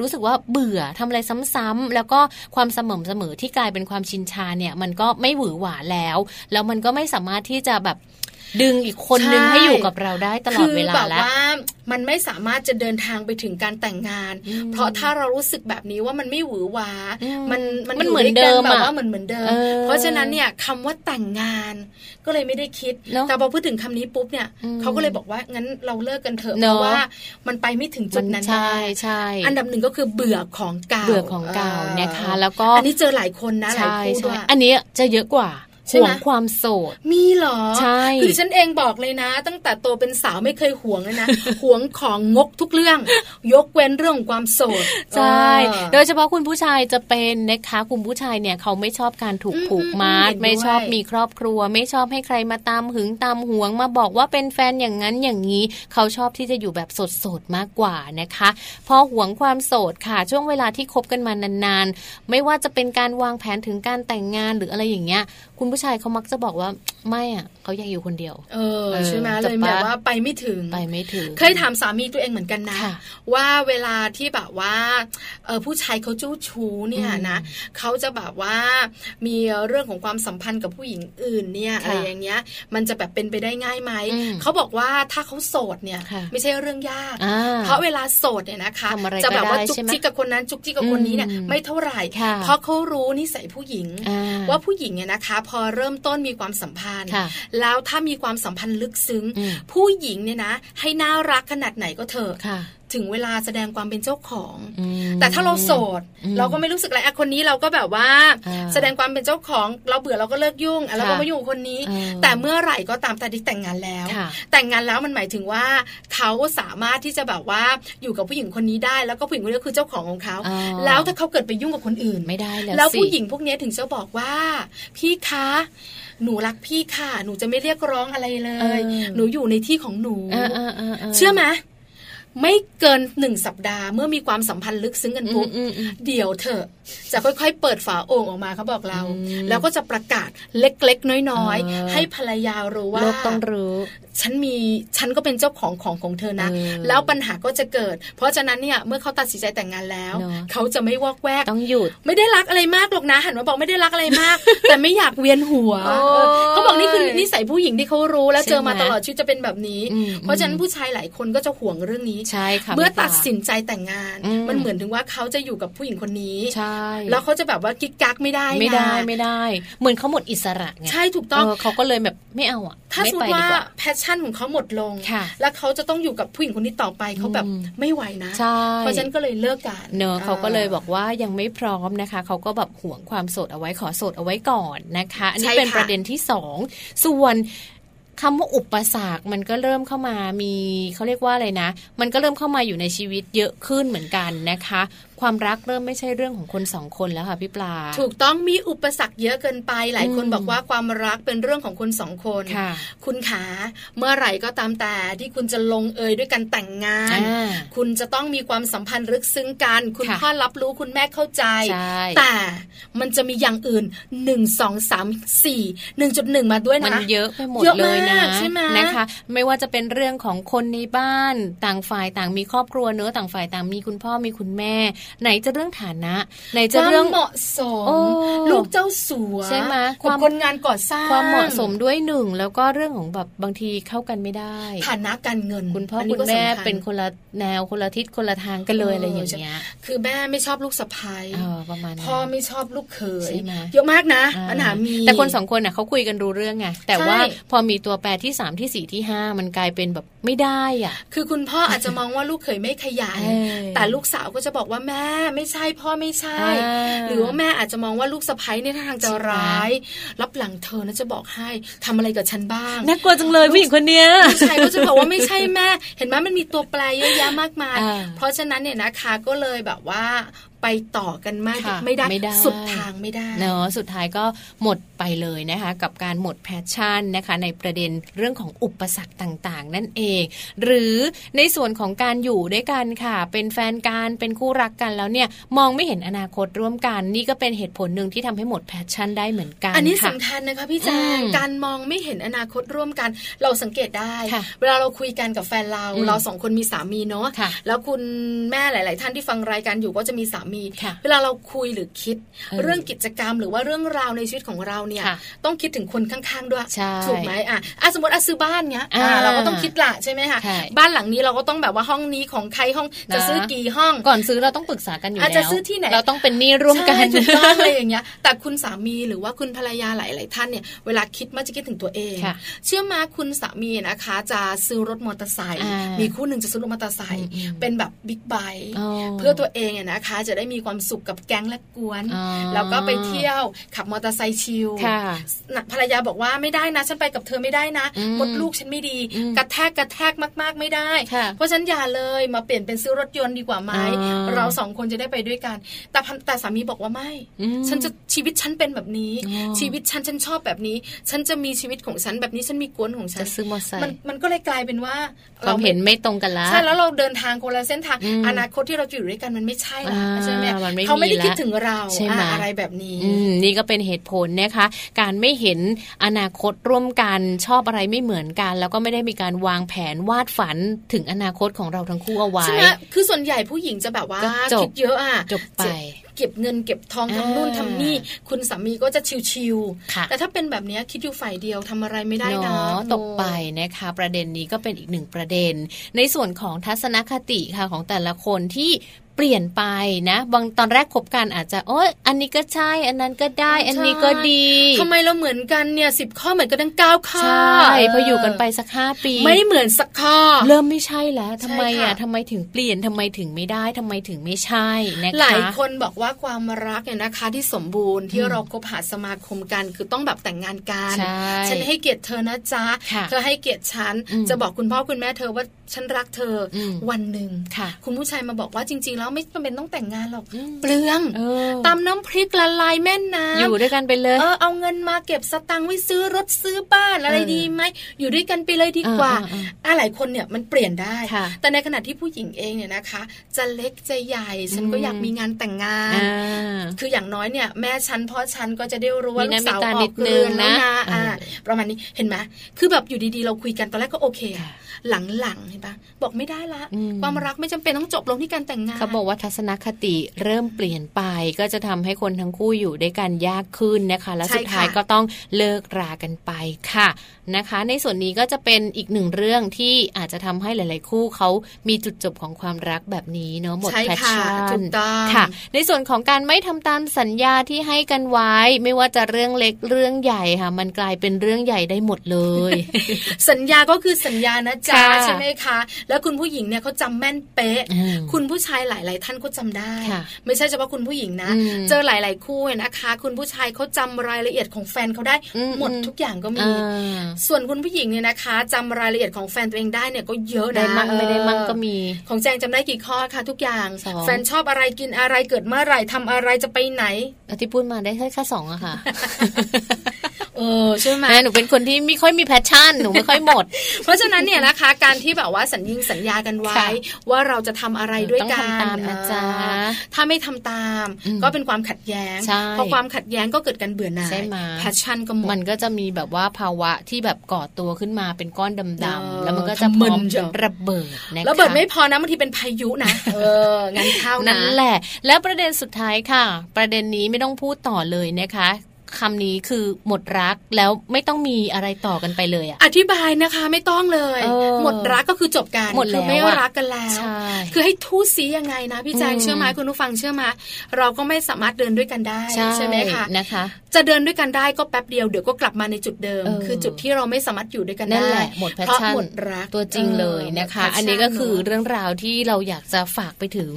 รู้สึกว่าเบื่อทำอะไรซ้ำๆแล้วก็ความสม่ำเสมอที่กลายเป็นความชินชาเนี่ย มันก็ไม่หวือหวาแล้ว แล้วมันก็ไม่สามารถที่จะแบบ ดึงอีกคนนึงใช่ให้อยู่กับเราได้ตลอดเวลาคือแบบแล้วว่ามันไม่สามารถจะเดินทางไปถึงการแต่งงานอืมเพราะถ้าเรารู้สึกแบบนี้ว่ามันไม่หวือหวาอืมมันมันยู่เหมือนด้วยกัเดิมแบบอะว่าเหมือนเหมือนเดิมเออเพราะฉะนั้นเนี่ยคำว่าแต่งงานก็เลยไม่ได้คิดเนอะแต่พอพูดถึงคำนี้ปุ๊บเนี่ยอืมเขาก็เลยบอกว่างั้นเราเลิกกันเถอะเนเพอะราะว่ามันไปไม่ถึงจุดนั้นใช่ได้ใช่อันดับหนึ่งก็คือเบื่อของเก่าเบื่อของเก่านะคะ แล้วก็อันนี้เจอหลายคนนะหลายใช่คู่ด้ใช่วยอันนี้จะเยอะกว่า ใช่ห่ไหวมงความโสด มีเหรอ ใช่คือดิฉันเองบอกเลยนะ ตั้งแต่โตเป็นสาวไม่เคยหวงเลยนะหวงของงกทุกเรื่อง ยกเว้นเรื่องของความโสด ใช่เออโดยเฉพาะคุณผู้ชายจะเป็นนะคะคุณผู้ชายเนี่ยเขาไม่ชอบการถูกอืมผูกมัดอืมเห็นด้วยไม่ชอบมีครอบครัว ไม่ชอบให้ใครมาตามหึงตามหวงมาบอกว่าเป็นแฟนอย่างนั้นอย่างนี้ เขาชอบที่จะอยู่แบบโสดๆมากกว่านะคะ พอหวงความโสดค่ะ ช่วงเวลาที่คบกันมานานๆ ไม่ว่าจะเป็นการวางแผนถึงการแต่งงานหรืออะไรอย่างเงี้ย คุณผู้ชายเขามักจะบอกว่าไม่อะ เขาอยากอยู่คนเดียว เออเออใช่ไหมจะเลยปะแบบว่าไปไม่ถึงไปไม่ถึง เคยถามสามีตัวเองเหมือนกันนะค่ะว่าเวลาที่แบบว่าเออผู้ชายเขาจู้ชู้เนี่ยอืมนะเขาจะแบบว่ามีเรื่องของความสัมพันธ์กับผู้หญิงอื่นเนี่ยค่ะอะไรอย่างเงี้ย มันจะแบบเป็นไปได้ง่ายไหมอืมเขาบอกว่าถ้าเขาโสดเนี่ยค่ะไม่ใช่เรื่องยากอ่าเพราะเวลาโสดเนี่ยนะคะทำอะไรจะแบบว่าก็ได้จุกใช่ไหมจิกกับคนนั้นจุกจิกกับคนนี้เนี่ยอืมไม่เท่าไหร่ค่ะเพราะเขารู้นิสัยผู้หญิงอ่ว่าผู้หญิงเนี่ยนะคะ พอเริ่มต้นมีความสัมพันธ์ค่ะแล้วถ้ามีความสัมพันธ์ลึกซึ้งอืมผู้หญิงเนี่ยนะ ให้น่ารักขนาดไหนก็เถอะค่ะถึงเวลาแสดงความเป็นเจ้าของอืมแต่ถ้าเราโสดอืมเราก็ไม่รู้สึกอะไรอะคนนี้เราก็แบบว่าอ่า แสดงความเป็นเจ้าของ เราเบื่อเราก็เลิกยุ่งอะเราก็ค่ะมายุ่งกับคนนี้เออแต่เมื่อไหร่ก็ตามแต่ที่แต่งงานแล้วค่ะแต่งงานแล้วมันหมายถึงว่า เขาสามารถที่จะแบบว่าอยู่กับผู้หญิงคนนี้ได้ แล้วก็ผู้หญิงคนนี้ก็คือเจ้าของของเขาอ๋อแล้วถ้าเขาเกิดไปยุ่งกับคนอื่นไม่ได้แล้วแล้วสิผู้หญิงพวกนี้ถึงจะบอกว่า พี่คะ หนูรักพี่ค่ะ หนูจะไม่เรียกร้องอะไรเลยเออหนูอยู่ในที่ของหนูอ่าอ่าอ่าาเชื่อไหมไม่เกินหนึ่งสัปดาห์เมื่อมีความสัมพันธ์ลึกซึ้งกันอืปุ๊มบอืมอืมเดี๋ยวเถอะจะค่อยๆ เปิดฝาโอ่งออกมาเขาบอกเราอืมแล้วก็จะประกาศเล็กๆ น้อยเออๆให้ภรรยารู้ว่าโลกต้องรู้ฉันมีฉันก็เป็นเจ้าของของของเธอนะเออแล้วปัญหาก็จะเกิด เพราะฉะนั้นเนี่ยเมื่อเขาตัดสินใจแต่งงานแล้วเนอะเขาจะไม่วอกแวกต้องหยุดไม่ได้รักอะไรมากหรอกนะ หันมาบอกไม่ได้รักอะไรมาก แต่ไม่อยากเวียนหัวโอ้ยเออเขาบอกนี่คือนิสัยผู้หญิงที่เขารู้แล้วใช่เจอมาไหมตลอดชีวิตจะเป็นแบบนี้อืมเพราะฉะนั้นผู้ชายหลายคนก็จะห่วงเรื่องนี้ใช่ค่ะเมื่อพี่ปลาตัดสินใจแต่งงานอืมมันเหมือนถึงว่าเขาจะอยู่กับผู้หญิงคนนี้ใช่แล้วเขาจะแบบว่ากิ๊กกักไม่ได้ไม่ได้นะไม่ได้ เหมือนเขาหมดอิสระไงใช่ถูกต้องเเขาก็เลยแบบไม่เอาอะถ้าสไม่มมไปติดีว่ากว่า passion ของเขาหมดลงค่ะแล้วเขาจะต้องอยู่กับผู้หญิงคนนี้ต่อไปเขาแบบอืมไม่ไหวนะใช่เพราะฉะนั้นก็เลยเลิกกันเนอะเขาก็เลยบอกว่ายังไม่พร้อมนะคะเขาก็แบบห่วงความโสดเอาไว้ขอโสดเอาไว้ก่อนนะคะ อันนี้ใช่เป็นค่ะประเด็นที่สองส่วนคำว่าอุปสรรคมันก็เริ่มเข้ามามีเขาเรียกว่าอะไรนะ มันก็เริ่มเข้ามาอยู่ในชีวิตเยอะขึ้นเหมือนกันนะคะ ความรักเริ่มไม่ใช่เรื่องของคนสองคนแล้วค่ะพี่ปลา ถูกต้องมีอุปสรรคเยอะเกินไป หลายคนอืมบอกว่าความรักเป็นเรื่องของคนสองคนค่ะคุณขาเมื่อไหร่ก็ตามแต่ที่คุณจะลงเอยด้วยกันแต่งงานอ่าคุณจะต้องมีความสัมพันธ์ลึกซึ้งกัน คุณค่ะพ่อรับรู้คุณแม่เข้าใจใช่แต่มันจะมีอย่างอื่นหนึ่งสองสามสี่หนึ่งจุดหนึ่งมาด้วยมันนะเยอะไปหมดเยอะเลยนะมากใช่ไหมนะคะ ไม่ว่าจะเป็นเรื่องของคนในบ้านต่างฝ่ายต่างมีครอบครัวเนอะต่างฝ่ายต่างมีคุณพ่อมีคุณแม่ไหนจะเรื่องฐานะ ไหนจะเรื่องเหมาะสม ลูกเจ้าสัวใช่ไหมความคนงานก่อสร้างความเหมาะสมด้วยหนึ่งแล้วก็เรื่องของแบบบางทีเข้ากันไม่ได้ ฐานะการเงิน คุณพ่อคุณแม่เป็นคนละแนวคนละทิศคนละทางกันเลยอะไรอย่างเงี้ยคือแม่ไม่ชอบลูกสะพ้ายประมาณพ่อไม่ชอบลูกเขยเยอะมากนะปัญหามีแต่คนสองคนน่ะเขาคุยกันรู้เรื่องไงแต่ว่าพอมีตัวแปรที่สามที่สี่ที่ห้ามันกลายเป็นแบบไม่ได้อะ คือคุณพ่ออาจจะมองว่าลูกเขยไม่ขยันแต่ลูกสาวก็จะบอกว่าแม่ไม่ใช่พ่อไม่ใช่ หรือว่าแม่อาจจะมองว่าลูกสะพ้ายเนี่ยทางจะร้าย รับหลังเธอนะจะบอกให้ทำอะไรกับฉันบ้างน่ากลัวจังเลยผู้หญิงคนเนี้ยลูกชายก็จะบอกว่าไม่ใช่แม่ เห็นไหมมันมีตัวแปรเยอะแยะมากมาย เพราะฉะนั้นเนี่ยนะคะก็เลยแบบว่า ไปต่อกันมากไม่ได้สุดทางไม่ได้เนาะสุดท้ายก็หมดไปเลยนะคะ กับการหมด passion นะคะ ในประเด็นเรื่องของอุปสรรคต่างๆ นั่นเอง หรือในส่วนของการอยู่ด้วยกันค่ะ เป็นแฟนกันเป็นคู่รักกันแล้วเนี่ยมองไม่เห็นอนาคตร่วมกัน นี่ก็เป็นเหตุผลหนึ่งที่ทำให้หมด passion ได้เหมือนกัน อันนี้สำคัญนะคะพี่แจงการมองไม่เห็นอนาคตร่วมกัน เราสังเกตได้ เวลาเราคุยกันกับแฟนเรา เราสองคนมีสามีเนาะแล้วคุณแม่หลาย ๆ ท่านที่ฟังรายการอยู่ก็จะมีสามีเวลาเราคุยหรือคิด เรื่องกิจกรรมหรือว่าเรื่องราวในชีวิตของเราเนี่ย ต้องคิดถึงคนข้างๆด้วยถูกไหมอะสมมติอาซื้อบ้านเนี้ยเราก็ต้องคิดละใช่ไหมคะบ้านหลังนี้เราก็ต้องแบบว่าห้องนี้ของใครห้องจะซื้อกี่ห้องก่อนซื้อเราต้องปรึกษากันอยู่แล้วจะซื้อที่ไหนเราต้องเป็นนี่ร่วมกันถูกต้องอะไรอย่างเงี้ย แต่คุณสามีหรือว่าคุณภรรยาหลาย ๆ ท่านเนี่ยเวลาคิดมักจะคิดถึงตัวเอง เชื่อมาคุณสามีนะคะ จะซื้อรถมอเตอร์ไซค์มีคู่หนึ่งจะซื้อรถมอเตอร์ไซค์เป็นแบบบิ๊กไบค์เพื่อตัวเองนะคะจะได้มีความสุขกับแก๊งและกวน แล้วก็ไปเที่ยวขับมอเตอร์ไซค์ชิลภรรยาบอกว่าไม่ได้นะฉันไปกับเธอไม่ได้นะมดลูกฉันไม่ดี กระแทกกระแทกมาก ๆไม่ได้ เพราะฉันอย่าเลยมาเปลี่ยนเป็นซื้อรถยนต์ดีกว่าไหมเราสองคนจะได้ไปด้วยกัน แต่แต่สามีบอกว่าไม่ ฉันจะชีวิตฉันเป็นแบบนี้ ชีวิตฉันฉันชอบแบบนี้ ฉันจะมีชีวิตของฉันแบบนี้ฉันมีกวนของฉันซื้อมอไซค์มันมันก็เลยกลายเป็นว่าความเห็นไม่ตรงกันละใช่แล้วเราเดินทางคนละเส้นทางอนาคตที่เราอยู่ด้วยกันมันไม่ใช่ละใช่ไหมเขาไม่ได้คิดถึงเราใช่ไหมอะไรแบบนี้นี่ก็เป็นเหตุผลนะคะ การไม่เห็นอนาคตร่วมกันชอบอะไรไม่เหมือนกัน แล้วก็ไม่ได้มีการวางแผนวาดฝันถึงอนาคตของเราทั้งคู่เอาไว้ใช่ไหมคือส่วนใหญ่ผู้หญิงจะแบบว่าคิดเยอะอะจบไปเก็บเงินเก็บทองทำนู่นทำนี่ คุณสามีก็จะชิวๆแต่ถ้าเป็นแบบนี้คิดอยู่ฝ่ายเดียวทำอะไรไม่ได้นะตกไปนะคะ ประเด็นนี้ก็เป็นอีกหนึ่งประเด็น ในส่วนของทัศนคติค่ะของแต่ละคนที่ ปลี่ยนไปนะ บางตอนแรกคบกันอาจจะโอ้ยอันนี้ก็ใช่ อันนั้นก็ได้ อันนี้ก็ดีทำไมเราเหมือนกันเนี่ยสิบข้อเหมือนกันทั้งเก้าข้อใช่พออยู่กันไปสักห้าปี ไม่เหมือนสักข้อ เริ่มไม่ใช่แล้วทำไมอะทำไมถึงเปลี่ยนทำไมถึงไม่ได้ทำไมถึงไม่ใช่นะคะหลายคนบอกว่าความรักเนี่ยนะคะที่สมบูรณ์ที่เราคบหาสมาคมกันคือต้องแบบแต่งงานกันฉันให้เกียรติเธอนะจ๊ะเธอให้เกียรติฉันจะบอกคุณพ่อคุณแม่เธอว่าฉันรักเธอวันหนึ่งคุณผู้ชายมาบอกว่าจริง ๆ แล้วไม่จำเป็นต้องแต่งงานหรอกเปลืองตำน้ำพริกละลายแม่น้ำอยู่ด้วยกันไปเลยเออเอาเงินมาเก็บสตังค์ไว้ซื้อรถซื้อบ้านอะไรดีไหมอยู่ด้วยกันไปเลยดีกว่าอะหลายคนเนี่ยมันเปลี่ยนได้ แต่ในขณะที่ผู้หญิงเองเนี่ยนะคะ จะเล็กจะใหญ่ ฉันก็อยากมีงานแต่งงาน คืออย่างน้อยเนี่ยแม่ฉันพ่อฉันก็จะได้รู้ว่าลูกสาวออกเรือนแล้วนะประมาณนี้เห็นไหมคือแบบอยู่ดีๆ เราคุยกันตอนแรกก็โอเค หลังๆเห็นปะบอกไม่ได้ละความรักไม่จำเป็นต้องจบลงที่การแต่งงานเขาบอกว่าทัศนคติเริ่มเปลี่ยนไป ก็จะทำให้คนทั้งคู่อยู่ด้วยกันยากขึ้นนะคะ และสุดท้ายก็ต้องเลิกรากันไปค่ะนะคะ ในส่วนนี้ก็จะเป็นอีกหนึ่งเรื่องที่อาจจะทำให้หลาย ๆ คู่เขามีจุดจบของความรักแบบนี้เนาะหมดแพชชั่นค่ะ ในส่วนของการไม่ทำตามสัญญาที่ให้กันไว้ ไม่ว่าจะเรื่องเล็กเรื่องใหญ่ค่ะ มันกลายเป็นเรื่องใหญ่ได้หมดเลย สัญญาก็คือสัญญานะจ๊ะใช่ไหมคะ แล้วคุณผู้หญิงเนี่ยเขาจำแม่นเป๊ะ คุณผู้ชายหลาย ๆ ท่านก็จำได้ ไม่ใช่เฉพาะคุณผู้หญิงนะ เจอหลาย ๆ คู่นะคะ คุณผู้ชายเขาจำรายละเอียดของแฟนเขาได้หมดทุกอย่างก็มี ส่วนคุณผู้หญิงเนี่ยนะคะจำรายละเอียดของแฟนตัวเองได้เนี่ยก็เยอะนะได้มั่งไม่ได้มั่งก็มี ของแจงจำได้กี่ข้อคะทุกอย่าง แฟนชอบอะไรกินอะไรเกิดเมื่อไหร่ทำอะไรจะไปไหนที่พูดมาได้แค่แค่สองอะค่ะโอ้ เออใช่ไหมหนูเป็นคนที่ไม่ค่อยมี passion หนูไม่ค่อยหมด เพราะฉะนั้นเนี่ยนะคะ การที่แบบว่าสัญญิงสัญญากันไว้ ว่าเราจะทำอะไรด้วยกันนะจ๊ะถ้าไม่ทำตาม ก็เป็นความขัดแย้งพอความขัดแย้งก็เกิดการเบื่อหน่าย passion ก็หมดมันก็จะมีแบบว่าภาวะที่แบบก่อตัวขึ้นมาเป็นก้อนดำๆแล้วมันก็จะพร้อมระเบิดนะคะระเบิดไม่พอนะบางทีเป็นพายุนะเอองานเข้านะนั่นแหละ แล้วประเด็นสุดท้ายค่ะ ประเด็นนี้ไม่ต้องพูดต่อเลยนะคะ คำนี้คือหมดรักแล้วไม่ต้องมีอะไรต่อกันไปเลยอะอธิบายนะคะไม่ต้องเลย หมดรักก็คือจบกันหมดแล้วไม่รักกันแล้วคือให้ทูสียังไงนะพี่แจงเชื่อไหมคุณผู้ฟังเชื่อไหมเราก็ไม่สามารถเดินด้วยกันได้ใช่ไหมคะนะคะ จะเดินด้วยกันได้ก็แป๊บเดียวเดี๋ยวก็กลับมาในจุดเดิม คือจุดที่เราไม่สามารถอยู่ด้วยกันได้หมด passion หมดรักตัวจริงเลยนะคะ อันนี้ก็คือเรื่องราวที่เราอยากจะฝากไปถึง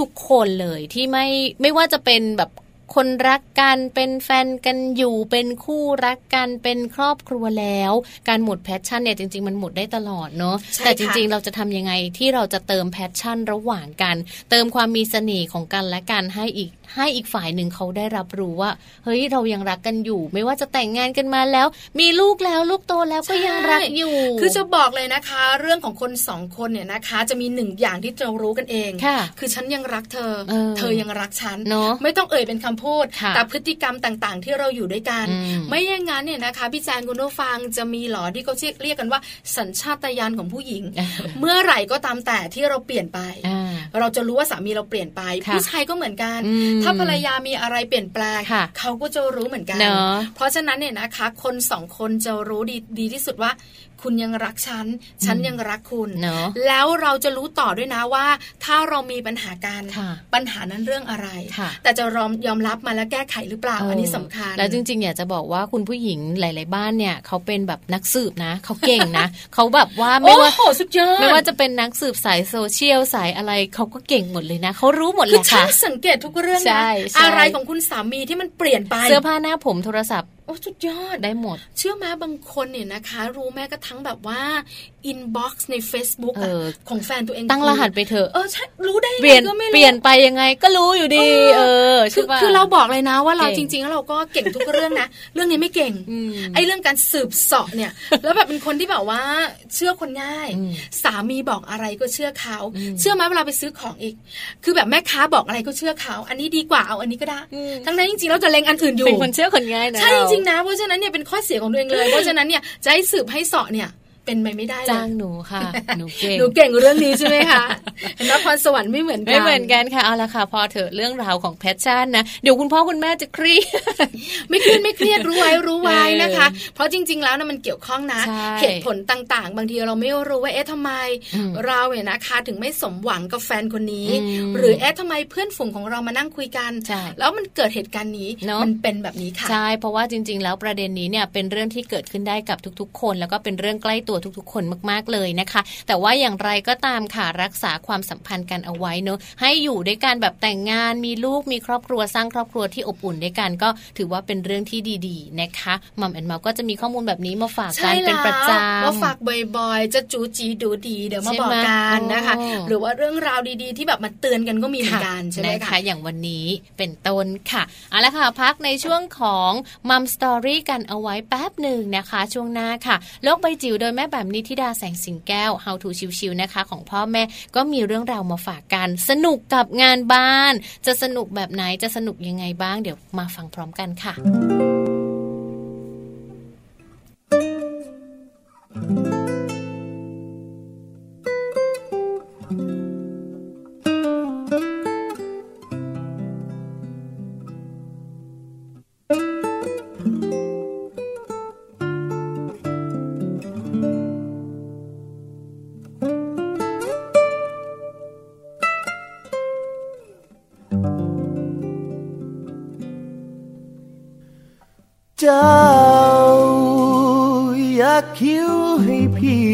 ทุกๆคนเลยที่ไม่ไม่ว่าจะเป็นแบบ คนรักกันเป็นแฟนกันอยู่เป็นคู่รักกันเป็นครอบครัวแล้ว การหมด passion เนี่ยจริง ๆ มันหมดได้ตลอดเนาะแต่จริง ๆ เราจะทำยังไงที่เราจะเติม passion ระหว่างกัน เติมความมีเสน่ห์ของกันและกันให้อีกให้อีกฝ่ายหนึ่งเขาได้รับรู้ว่า เฮ้ยเรายังรักกันอยู่ ไม่ว่าจะแต่งงานกันมาแล้ว มีลูกแล้วลูกโตแล้วก็ยังรักอยู่ คือจะบอกเลยนะคะ เรื่องของคนสองคนเนี่ยนะคะ จะมีหนึ่งอย่างที่เรารู้กันเองคือฉันยังรักเธอ เธอยังรักฉันเนาะไม่ต้องเอ่ยเป็นคำพูด แต่พฤติกรรมต่างๆ ที่เราอยู่ด้วยกัน ไม่อย่างนั้นเนี่ยนะคะพี่แจงคุณผู้ฟังจะมีหลอที่เขาเรียกกันว่าสัญชาตญาณของผู้หญิง เมื่อไหร่ก็ตามแต่ที่เราเปลี่ยนไป เราจะรู้ว่าสามีเราเปลี่ยนไปผู้ชายก็เหมือนกัน ถ้าภรรยามีอะไรเปลี่ยนแปลงเขาก็จะรู้เหมือนกัน เพราะฉะนั้นเนี่ยนะคะ คนสองคนจะรู้ดีดีที่สุดว่า คุณยังรักฉัน ฉันยังรักคุณเนาะแล้วเราจะรู้ต่อด้วยนะว่า ถ้าเรามีปัญหาการปัญหานั้นเรื่องอะไร แต่จะยอมยอมรับมาแล้วแก้ไขหรือเปล่าอันนี้สำคัญ แล้วจริงๆอยากจะบอกว่าคุณผู้หญิงหลาย ๆ บ้านเนี่ยเขาเป็นแบบนักสืบนะเขาเก่งนะเขาแบบว่าไม่ว่าไม่ว่าจะเป็นนักสืบสายโซเชียลสายอะไรเขาก็เก่งหมดเลยนะเขารู้หมดเลยค่ะสังเกตทุกเรื่องนะอะไรของคุณสามีที่มันเปลี่ยนไปเสื้อผ้าหน้าผมโทรศัพท์ โอ้สุดยอดได้หมด เชื่อไหมบางคนเนี่ยนะคะ รู้แม้กระทั่งแบบว่าอินบ็อกซ์ใน Facebook อของแฟนตัวเองตั้งรหัสไปเถอะเออใช่รู้ได้เปลี่ยนเปลี่ยนไปยังไงก็รู้อยู่ดี เออคือคือเราบอกเลยนะว่าเราจริงๆแล้วเราก็เก่งทุกเรื่องนะ เรื่องนี้ไม่เก่งไอ้เรื่องการสืบเสาะเนี่ย แล้วแบบเป็นคนที่แบบว่าเชื่อคนง่าย สามีบอกอะไรก็เชื่อเขาเชื่อไหมเวลาไปซื้อของอีก คือแบบแม่ค้าบอกอะไรก็เชื่อเขาอันนี้ดีกว่าเอาอันนี้ก็ได้ ทั้งนั้นจริงๆเราจะเล็งอันอื่นอยู่เป็นคนเชื่อคนง่ายนะใช่จริงๆนะ เพราะฉะนั้นเนี่ยเป็นข้อเสียของตัวเองเลย เพราะฉะนั้นเนี่ยจะให้สืบให้เสาะเนี่ยเป็นไปไม่ได้จ้างหนูค่ะ หนูเก่งหนูเก่งเรื่องนี้ใช่ไหมคะ นพรสวรรค์ไม่เหมือนกันไม่เหมือนกันค่ะเอาละค่ะ พอเถอะเรื่องราวของแพชชั่นนะเดี๋ยวคุณพ่อคุณแม่จะเครียดไม่เครียดไม่เครียดรู้ไว้รู้ไว้นะคะ เพราะจริง ๆ แล้วนะมันเกี่ยวข้องนะเหตุผลต่างๆ บางทีเราไม่รู้ว่าเอ๊ะทำไม เราเนี่ยนะคะถึงไม่สมหวังกับแฟนคนนี้ หรือเอ๊ะทำไมเพื่อนฝูงของเรามานั่งคุยกัน แล้วมันเกิดเหตุการณ์นี้มันเป็นแบบนี้ค่ะใช่เพราะว่าจริง ๆ แล้วประเด็นนี้เนี่ยเป็นเรื่องที่เกิดขึ้นได้กับทุก ๆ คน แล้วก็เป็นเรื่องใกล้ตัวทุก ๆ คนมากากเลยนะคะ แต่ว่าอย่างไรก็ตามค่ะรักษาความสัมพันธ์กันเอาไว้เนอะให้อยู่ด้วยกันแบบแต่งงานมีลูกมีครอบครัวสร้างครอบครัวที่อบอุ่นด้วยกันก็ถือว่าเป็นเรื่องที่ดีๆนะคะมัมแอนเมาก็จะมีข้อมูลแบบนี้มาฝากกันเป็นประจำมาฝากบ่อยๆ จะจูจีดูดีเดี๋ยวมาบอกกันนะคะ หรือว่าเรื่องราวดีๆ ที่แบบมาเตือนกันก็มีเหมือนกันใช่ไหมคะอย่างวันนี้เป็นต้นค่ะเอาละค่ะพักในช่วงของมัมสตอรี่กันเอาไว้แป๊บหนึ่งนะคะ ช่วงหน้าค่ะโลกใบจิ๋วโดยแม่แบบนิธิดาแสงสิงแก้ว How to ชิวๆนะคะ ของพ่อแม่ก็มีเรื่องราวมาฝากกัน สนุกกับงานบ้าน จะสนุกแบบไหนจะสนุกยังไงบ้าง เดี๋ยวมาฟังพร้อมกันค่ะ คิ้วให้พี่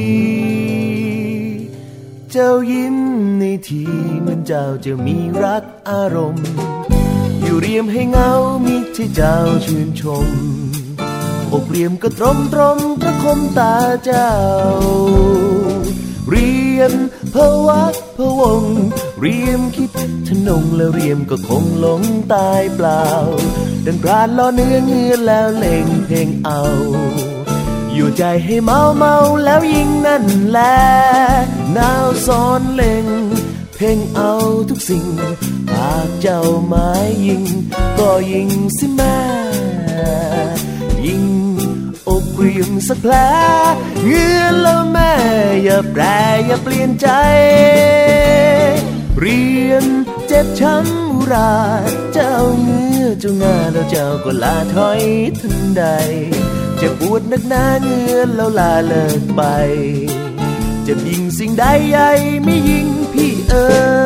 เจ้ายิ้มในทีเหมือนเจ้าจะมีรักอารมณ์ อยู่เรียมให้เงามิที่เจ้าชื่นชมอกเรียมก็ตรมตรมประคมตาเจ้า เรียน พวักพะวง เรียมคิดทนงแล้วเรียมก็คงหลงตายเปล่า ดังปราดล้อเนื้อเงือแล้วเล่งเพลงเอา อยู่ใจให้เมาเมาแล้วยิงนั่นแหละนาวซ้อนเล่งเพ่งเอาทุกสิ่ง หากเจ้าไม้ยิง ก็ยิงสิแม่ เรียมสักแผลเงื่อแล้วแม่อย่าแปรอย่าเปลี่ยนใจ เรียนเจ็บช้ำอุราเจ้าเงื้อเจ้างาแล้วเจ้าก็ลาถอยทันใด จะปวดนักหนาเงื้อแล้วลาเลิกไป จะยิงสิ่งใดใหญ่ไม่ยิงพี่เอ๋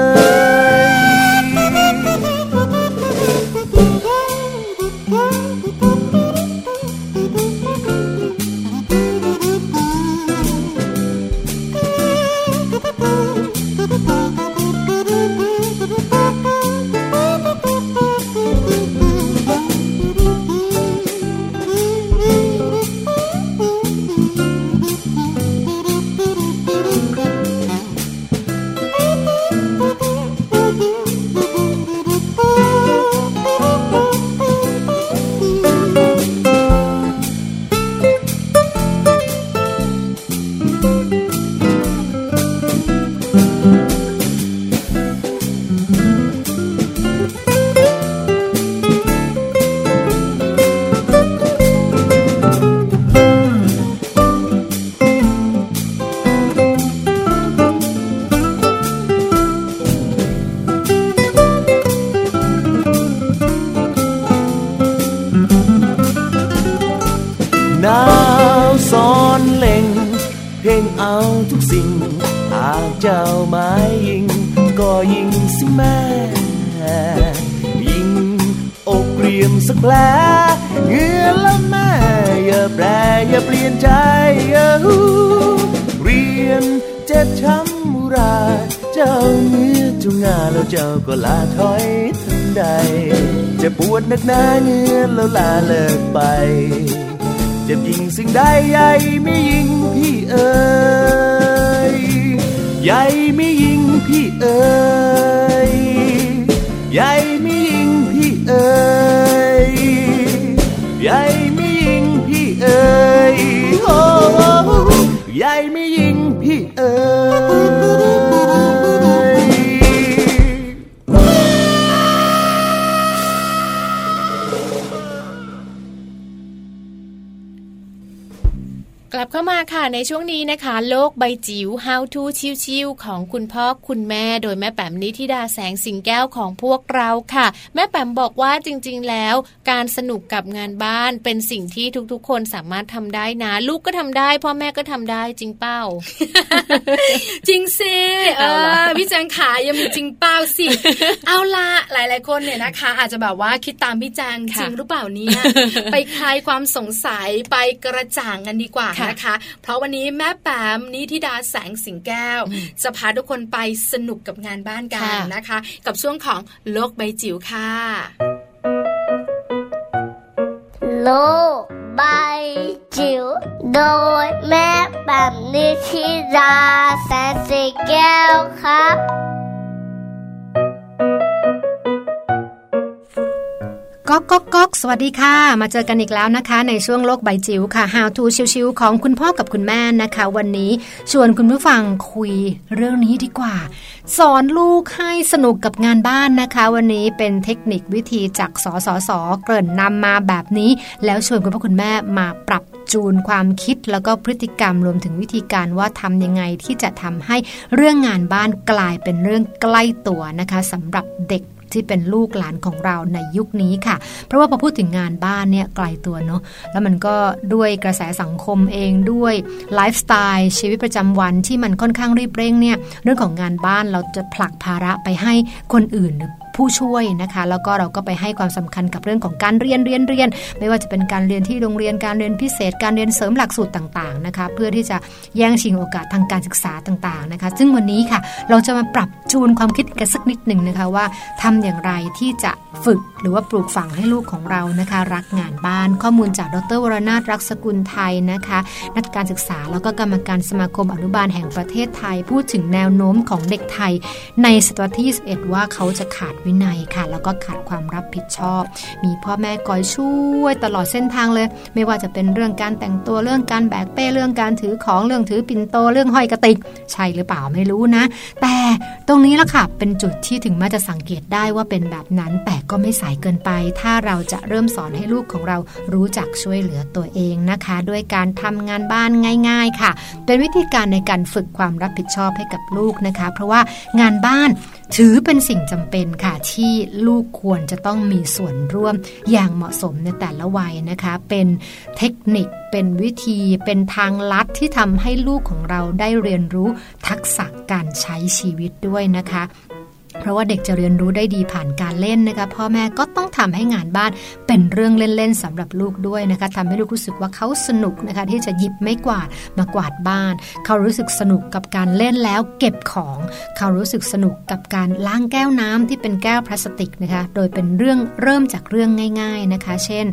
ช่วงนี้นะคะ โลกใบจิ๋ว How to ชิวๆของคุณพ่อคุณแม่ โดยแม่แปมนิธิดาแสงสิงแก้วของพวกเราค่ะ แม่แปมบอกว่าจริง ๆ แล้ว การสนุกกับงานบ้านเป็นสิ่งที่ทุกๆ คนสามารถทำได้นะ ลูกก็ทำได้ พ่อแม่ก็ทำได้จริงเป้า จริงสิเออพี่แจงขายังมีจริงเป้าสิ เอาละหลาย ๆ คนเนี่ยนะคะ อาจจะแบบว่าคิดตามพี่แจงจริงหรือเปล่าเนี่ยไปคลายความสงสัยไปกระจ่างกันดีกว่านะคะ เพราะวันนี้แม่แปมนิธิดาแสงสิงแก้ว จะพาทุกคนไปสนุกกับงานบ้านกันนะคะ กับช่วงของโลกใบจิ๋วค่ะ โลกใบจิ๋วโดยแม่แปมนิธิดาแสงสิงแก้วครับ ก๊อกก๊อกก๊อกสวัสดีค่ะ มาเจอกันอีกแล้วนะคะ ในช่วงโลกใบจิ๋วค่ะ How to ชิวๆของคุณพ่อกับคุณแม่นะคะ วันนี้ชวนคุณผู้ฟังคุยเรื่องนี้ดีกว่า สอนลูกให้สนุกกับงานบ้านนะคะ วันนี้เป็นเทคนิควิธีจากสสสเกริ่นนำมาแบบนี้ แล้วชวนคุณพ่อคุณแม่มาปรับจูนความคิดแล้วก็พฤติกรรมรวมถึงวิธีการว่าทำยังไงที่จะทำให้เรื่องงานบ้านกลายเป็นเรื่องใกล้ตัวนะคะสำหรับเด็ก ที่เป็นลูกหลานของเราในยุคนี้ค่ะ เพราะว่าพอพูดถึงงานบ้านเนี่ยไกลตัวเนาะแล้วมันก็ด้วยกระแสสังคมเองด้วยไลฟ์สไตล์ชีวิตประจำวันที่มันค่อนข้างรีบเร่งเนี่ยเรื่องของงานบ้านเราจะผลักภาระไปให้คนอื่นหรือ ผู้ช่วยนะคะ แล้วก็เราก็ไปให้ความสำคัญกับเรื่องของการเรียนเรียนเรียน ไม่ว่าจะเป็นการเรียนที่โรงเรียนการเรียนพิเศษ การเรียนเสริมหลักสูตรต่างๆนะคะ เพื่อที่จะแย่งชิงโอกาสทางการศึกษาต่างๆนะคะ ซึ่งวันนี้ค่ะเราจะมาปรับจูนความคิดกันสักนิดหนึ่งนะคะว่าทำอย่างไรที่จะฝึกหรือว่าปลูกฝังให้ลูกของเรานะคะ รักงานบ้าน ข้อมูลจากดรวรนาถรักสกุลไทยนะคะ นักการศึกษาแล้วก็กรรมการสมาคมอนุบาลแห่งประเทศไทย พูดถึงแนวโน้มของเด็กไทย ในศตวรรษที่ 21 ว่าเขาจะขาดวินัยค่ะ แล้วก็ขาดความรับผิดชอบ มีพ่อแม่คอยช่วยตลอดเส้นทางเลย ไม่ว่าจะเป็นเรื่องการแต่งตัวเรื่องการแบกเป้เรื่องการถือของเรื่องถือปิ่นโตเรื่องห้อยกระติก ใช่หรือเปล่าไม่รู้นะ แต่ตรงนี้ละค่ะเป็นจุดที่ถึงแม้จะสังเกตได้ว่าเป็นแบบนั้น แต่ก็ไม่สายเกินไป ถ้าเราจะเริ่มสอนให้ลูกของเรารู้จักช่วยเหลือตัวเองนะคะ ด้วยการทำงานบ้านง่าย ๆ ค่ะ เป็นวิธีการในการฝึกความรับผิดชอบให้กับลูกนะคะ เพราะว่างานบ้าน ถือเป็นสิ่งจำเป็นค่ะที่ลูกควรจะต้องมีส่วนร่วมอย่างเหมาะสมในแต่ละวัยนะคะ เป็นเทคนิคเป็นวิธีเป็นทางลัดที่ทำให้ลูกของเราได้เรียนรู้ทักษะการใช้ชีวิตด้วยนะคะ เพราะว่าเด็กจะเรียนรู้ได้ดีผ่านการเล่นนะคะพ่อแม่ก็ต้องทำให้งานบ้านเป็นเรื่องเล่นๆสำหรับลูกด้วยนะคะทำให้ลูกรู้สึกว่าเขาสนุกนะคะที่จะหยิบไม่กวาดมากวาดบ้าน เขารู้สึกสนุกกับการเล่นแล้วเก็บของ เขารู้สึกสนุกกับการล้างแก้วน้ำที่เป็นแก้วพลาสติกนะคะโดยเป็นเรื่องเริ่มจากเรื่องง่าย ๆนะคะ เช่น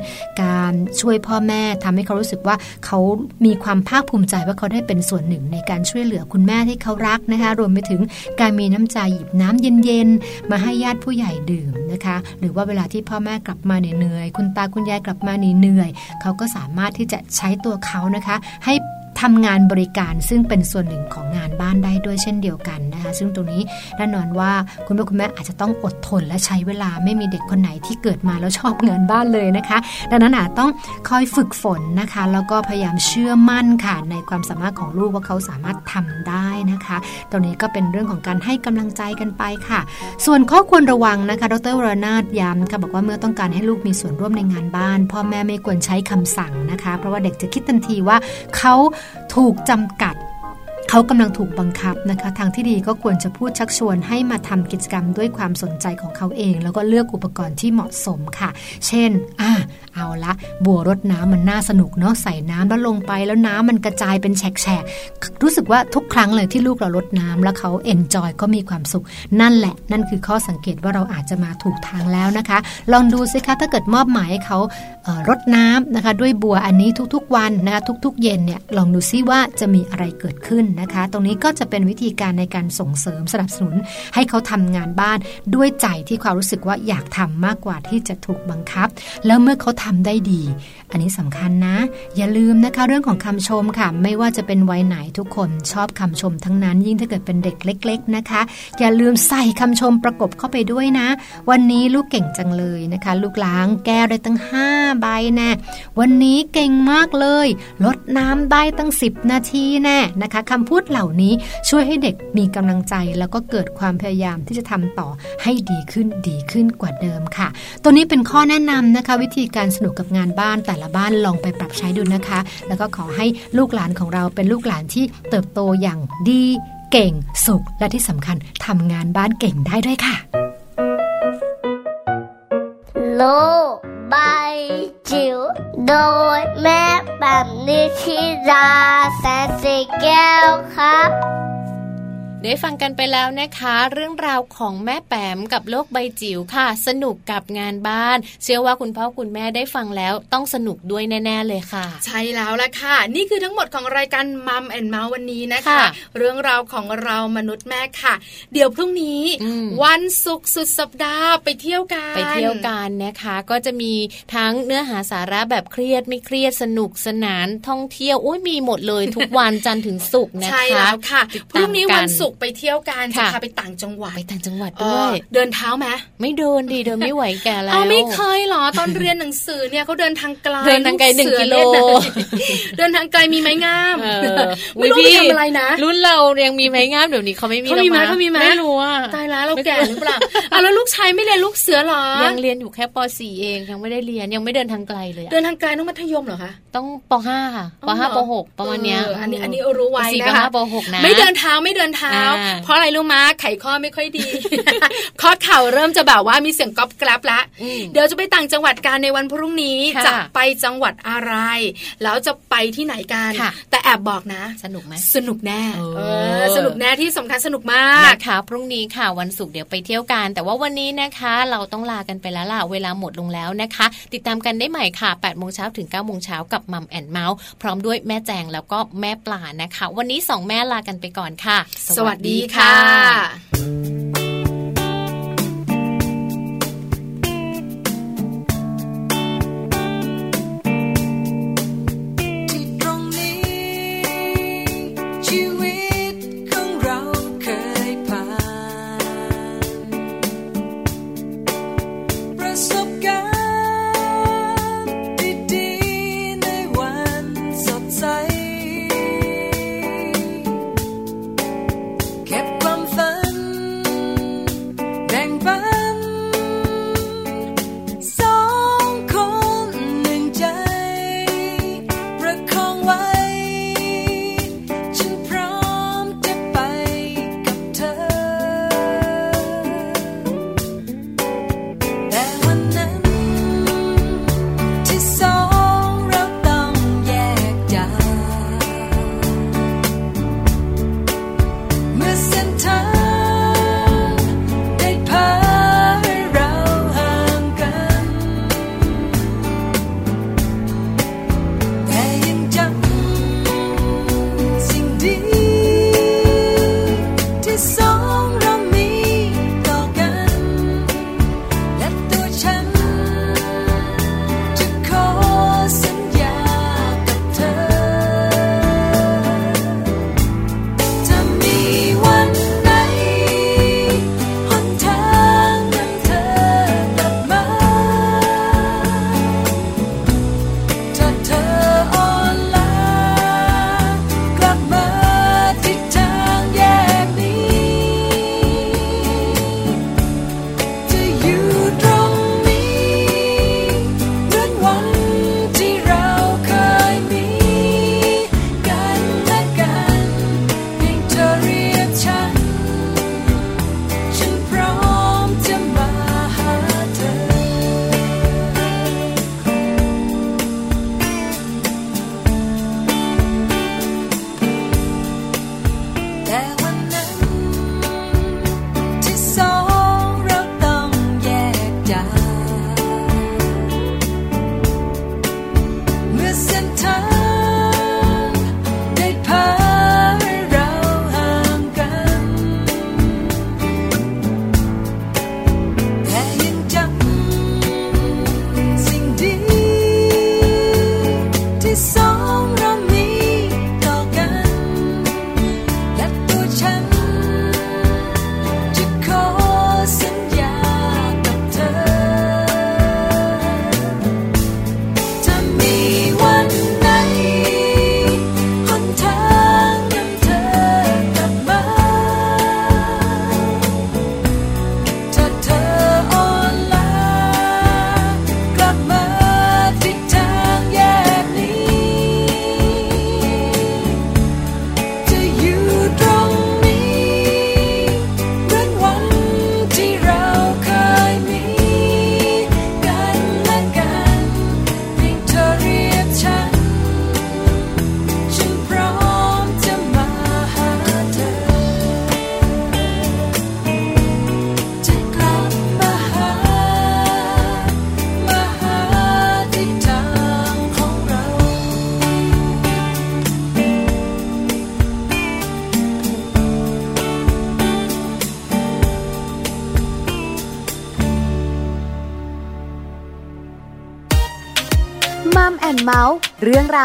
การช่วยพ่อแม่ทำให้เขารู้สึกว่าเขามีความภาคภูมิใจว่าเขาได้เป็นส่วนหนึ่งในการช่วยเหลือคุณแม่ที่เขารักนะคะรวมไปถึงการมีน้ำใจหยิบน้ำเย็นนมาให้ญาติผู้ใหญ่ดื่มนะคะ หรือว่าเวลาที่พ่อแม่กลับมาเหนื่อยคุณตาคุณยายกลับมาเหนื่อยเขาก็สามารถที่จะใช้ตัวเขานะคะ ให้ ทำงานบริการซึ่งเป็นส่วนหนึ่งของงานบ้านได้ด้วยเช่นเดียวกันนะคะซึ่งตรงนี้แน่นอนว่าคุณพ่อคุณแม่อาจจะต้องอดทนและใช้เวลาไม่มีเด็กคนไหนที่เกิดมาแล้วชอบงานบ้านเลยนะคะ ดังนั้นอาจต้องคอยฝึกฝนนะคะ แล้วก็พยายามเชื่อมั่นค่ะในความสามารถของลูกว่าเขาสามารถทำได้นะคะ ตรงนี้ก็เป็นเรื่องของการให้กำลังใจกันไปค่ะ ส่วนข้อควรระวังนะคะ ดรวรนาถย้ำค่ะบอกว่าเมื่อต้องการให้ลูกมีส่วนร่วมในงานบ้าน พ่อแม่ไม่ควรใช้คำสั่งนะคะ เพราะว่าเด็กจะคิดทันทีว่าเขาถูกจำกัด เขากำลังถูกบังคับนะคะทางที่ดีก็ควรจะพูดชักชวนให้มาทำกิจกรรมด้วยความสนใจของเขาเอง แล้วก็เลือกอุปกรณ์ที่เหมาะสมค่ะ เช่นอ่าเอาละบัวรดน้ำมันน่าสนุกเนาะใส่น้ำแล้วลงไปแล้วน้ำมันกระจายเป็นแฉกๆรู้สึกว่าทุกครั้งเลยที่ลูกเราลดน้ำแล้วเขาเอนจอยก็มีความสุข นั่นแหละ นั่นคือข้อสังเกตว่าเราอาจจะมาถูกทางแล้วนะคะ ลองดูสิคะถ้าเกิดมอบหมายให้เขารดน้ำนะคะ ด้วยบัวอันนี้ทุกๆวันนะคะทุก ๆ เย็นเนี่ยลองดูซิว่าจะมีอะไรเกิดขึ้นนะคะ ตรงนี้ก็จะเป็นวิธีการในการส่งเสริมสนับสนุน ให้เขาทำงานบ้านด้วยใจที่ความรู้สึกว่าอยากทำมากกว่าที่จะถูกบังคับ แล้วเมื่อเขาทำได้ดี อันนี้สำคัญนะ อย่าลืมนะคะเรื่องของคำชมค่ะ ไม่ว่าจะเป็นวัยไหนทุกคนชอบคำชมทั้งนั้นยิ่งถ้าเกิดเป็นเด็กเล็ก ๆนะคะ อย่าลืมใส่คำชมประกบเข้าไปด้วยนะ วันนี้ลูกเก่งจังเลยนะคะ ลูกล้างแก้วได้ตั้ง 5 ใบแน่วันนี้เก่งมากเลย ลดน้ำได้ตั้ง 10 นาทีแน่นะคะคำพูดเหล่านี้ช่วยให้เด็กมีกำลังใจ แล้วก็เกิดความพยายามที่จะทำต่อให้ดีขึ้นดีขึ้นกว่าเดิมค่ะ ตัวนี้เป็นข้อแนะนำนะคะ วิธีการสนุกกับงานบ้านแต่ละบ้านลองไปปรับใช้ดูนะคะ แล้วก็ขอให้ลูกหลานของเราเป็นลูกหลานที่เติบโตอย่างดีเก่งสุขและที่สำคัญทำงานบ้านเก่งได้ด้วยค่ะ โลายจิ๋วโดยแม่แบบ ได้ฟังกันไปแล้วนะคะ เรื่องราวของแม่แปมกับโลกใบจิ๋วค่ะ สนุกกับงานบ้าน เชื่อว่าคุณพ่อคุณแม่ได้ฟังแล้วต้องสนุกด้วยแน่ๆเลยค่ะ ใช่แล้วละค่ะ นี่คือทั้งหมดของรายการมัมแอนเมาส์วันนี้นะคะ เรื่องราวของเรามนุษย์แม่ค่ะ เดี๋ยวพรุ่งนี้ วันศุกร์สุดสัปดาห์ไปเที่ยวกันไปเที่ยวกันนะคะ ก็จะมีทั้งเนื้อหาสาระแบบเครียดไม่เครียดสนุกสนานท่องเที่ยวอุ้ยมีหมดเลยทุกวันจันทร์ถึงศุกร์นะคะใช่แล้วค่ะพรุ่งนี้วันศุกร์ไปเที่ยวกันจะพาไปต่างจังหวัดไปต่างจังหวัดด้วยเดินเท้าไหมไม่เดินดีเดินไม่ไหวแก่แล้วเอาไม่เคยหรอตอนเรียนหนังสือเนี่ยเขาเดินทางไกลเดินทางไกลหนึ่งกิโลเดินทางไกลมีไม้งามไม่รู้ทำอะไรนะ รุ่นเรายังมีไม้งามเดี๋ยวนี้เขาไม่มีเขามีไหมเขามีไหมไม่รู้อะตายแล้วเราแก่หรือเปล่าอะแล้วลูกชายไม่เรียนลูกเสือหรอยังเรียนอยู่แค่ป .4 เองยังไม่ได้เรียนยังไม่เดินทางไกลเลยเดินทางไกลต้องมัธยมเหรอคะต้องป .5 ค่ะป .5 ป .6 ประมาณเนี้ยอันนี้อันนี้รู้ไว้นะคะป .6 นะไม่เดินเท้าไม่เดินเท้าเพราะอะไรรู้มาไขข้อไม่ค่อยดี ข้อเข่าเริ่มจะแบบว่ามีเสียงก๊อบแกลบละเดี๋ยวจะไปต่างจังหวัดกันในวันพรุ่งนี้จะไปจังหวัดอะไร แล้วจะไปที่ไหนกันแต่แอบบอกนะ สนุกไหมสนุกแน่สนุกแน่ที่สำคัญสนุกมากนะคะพรุ่งนี้ค่ะวันศุกร์เดี๋ยวไปเที่ยวกัน แต่ว่าวันนี้นะคะ เราต้องลากันไปแล้วล่ะเวลาหมดลงแล้วนะคะ ติดตามกันได้ใหม่ค่ะ8โมงเช้าถึง9โมงเช้ากับมัมแอนเมาส์พร้อมด้วยแม่แจงแล้วก็แม่ปลานะคะ วันนี้สองแม่ลากันไปก่อนค่ะ สวัสดีค่ะ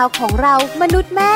าวของเรามนุษย์แม่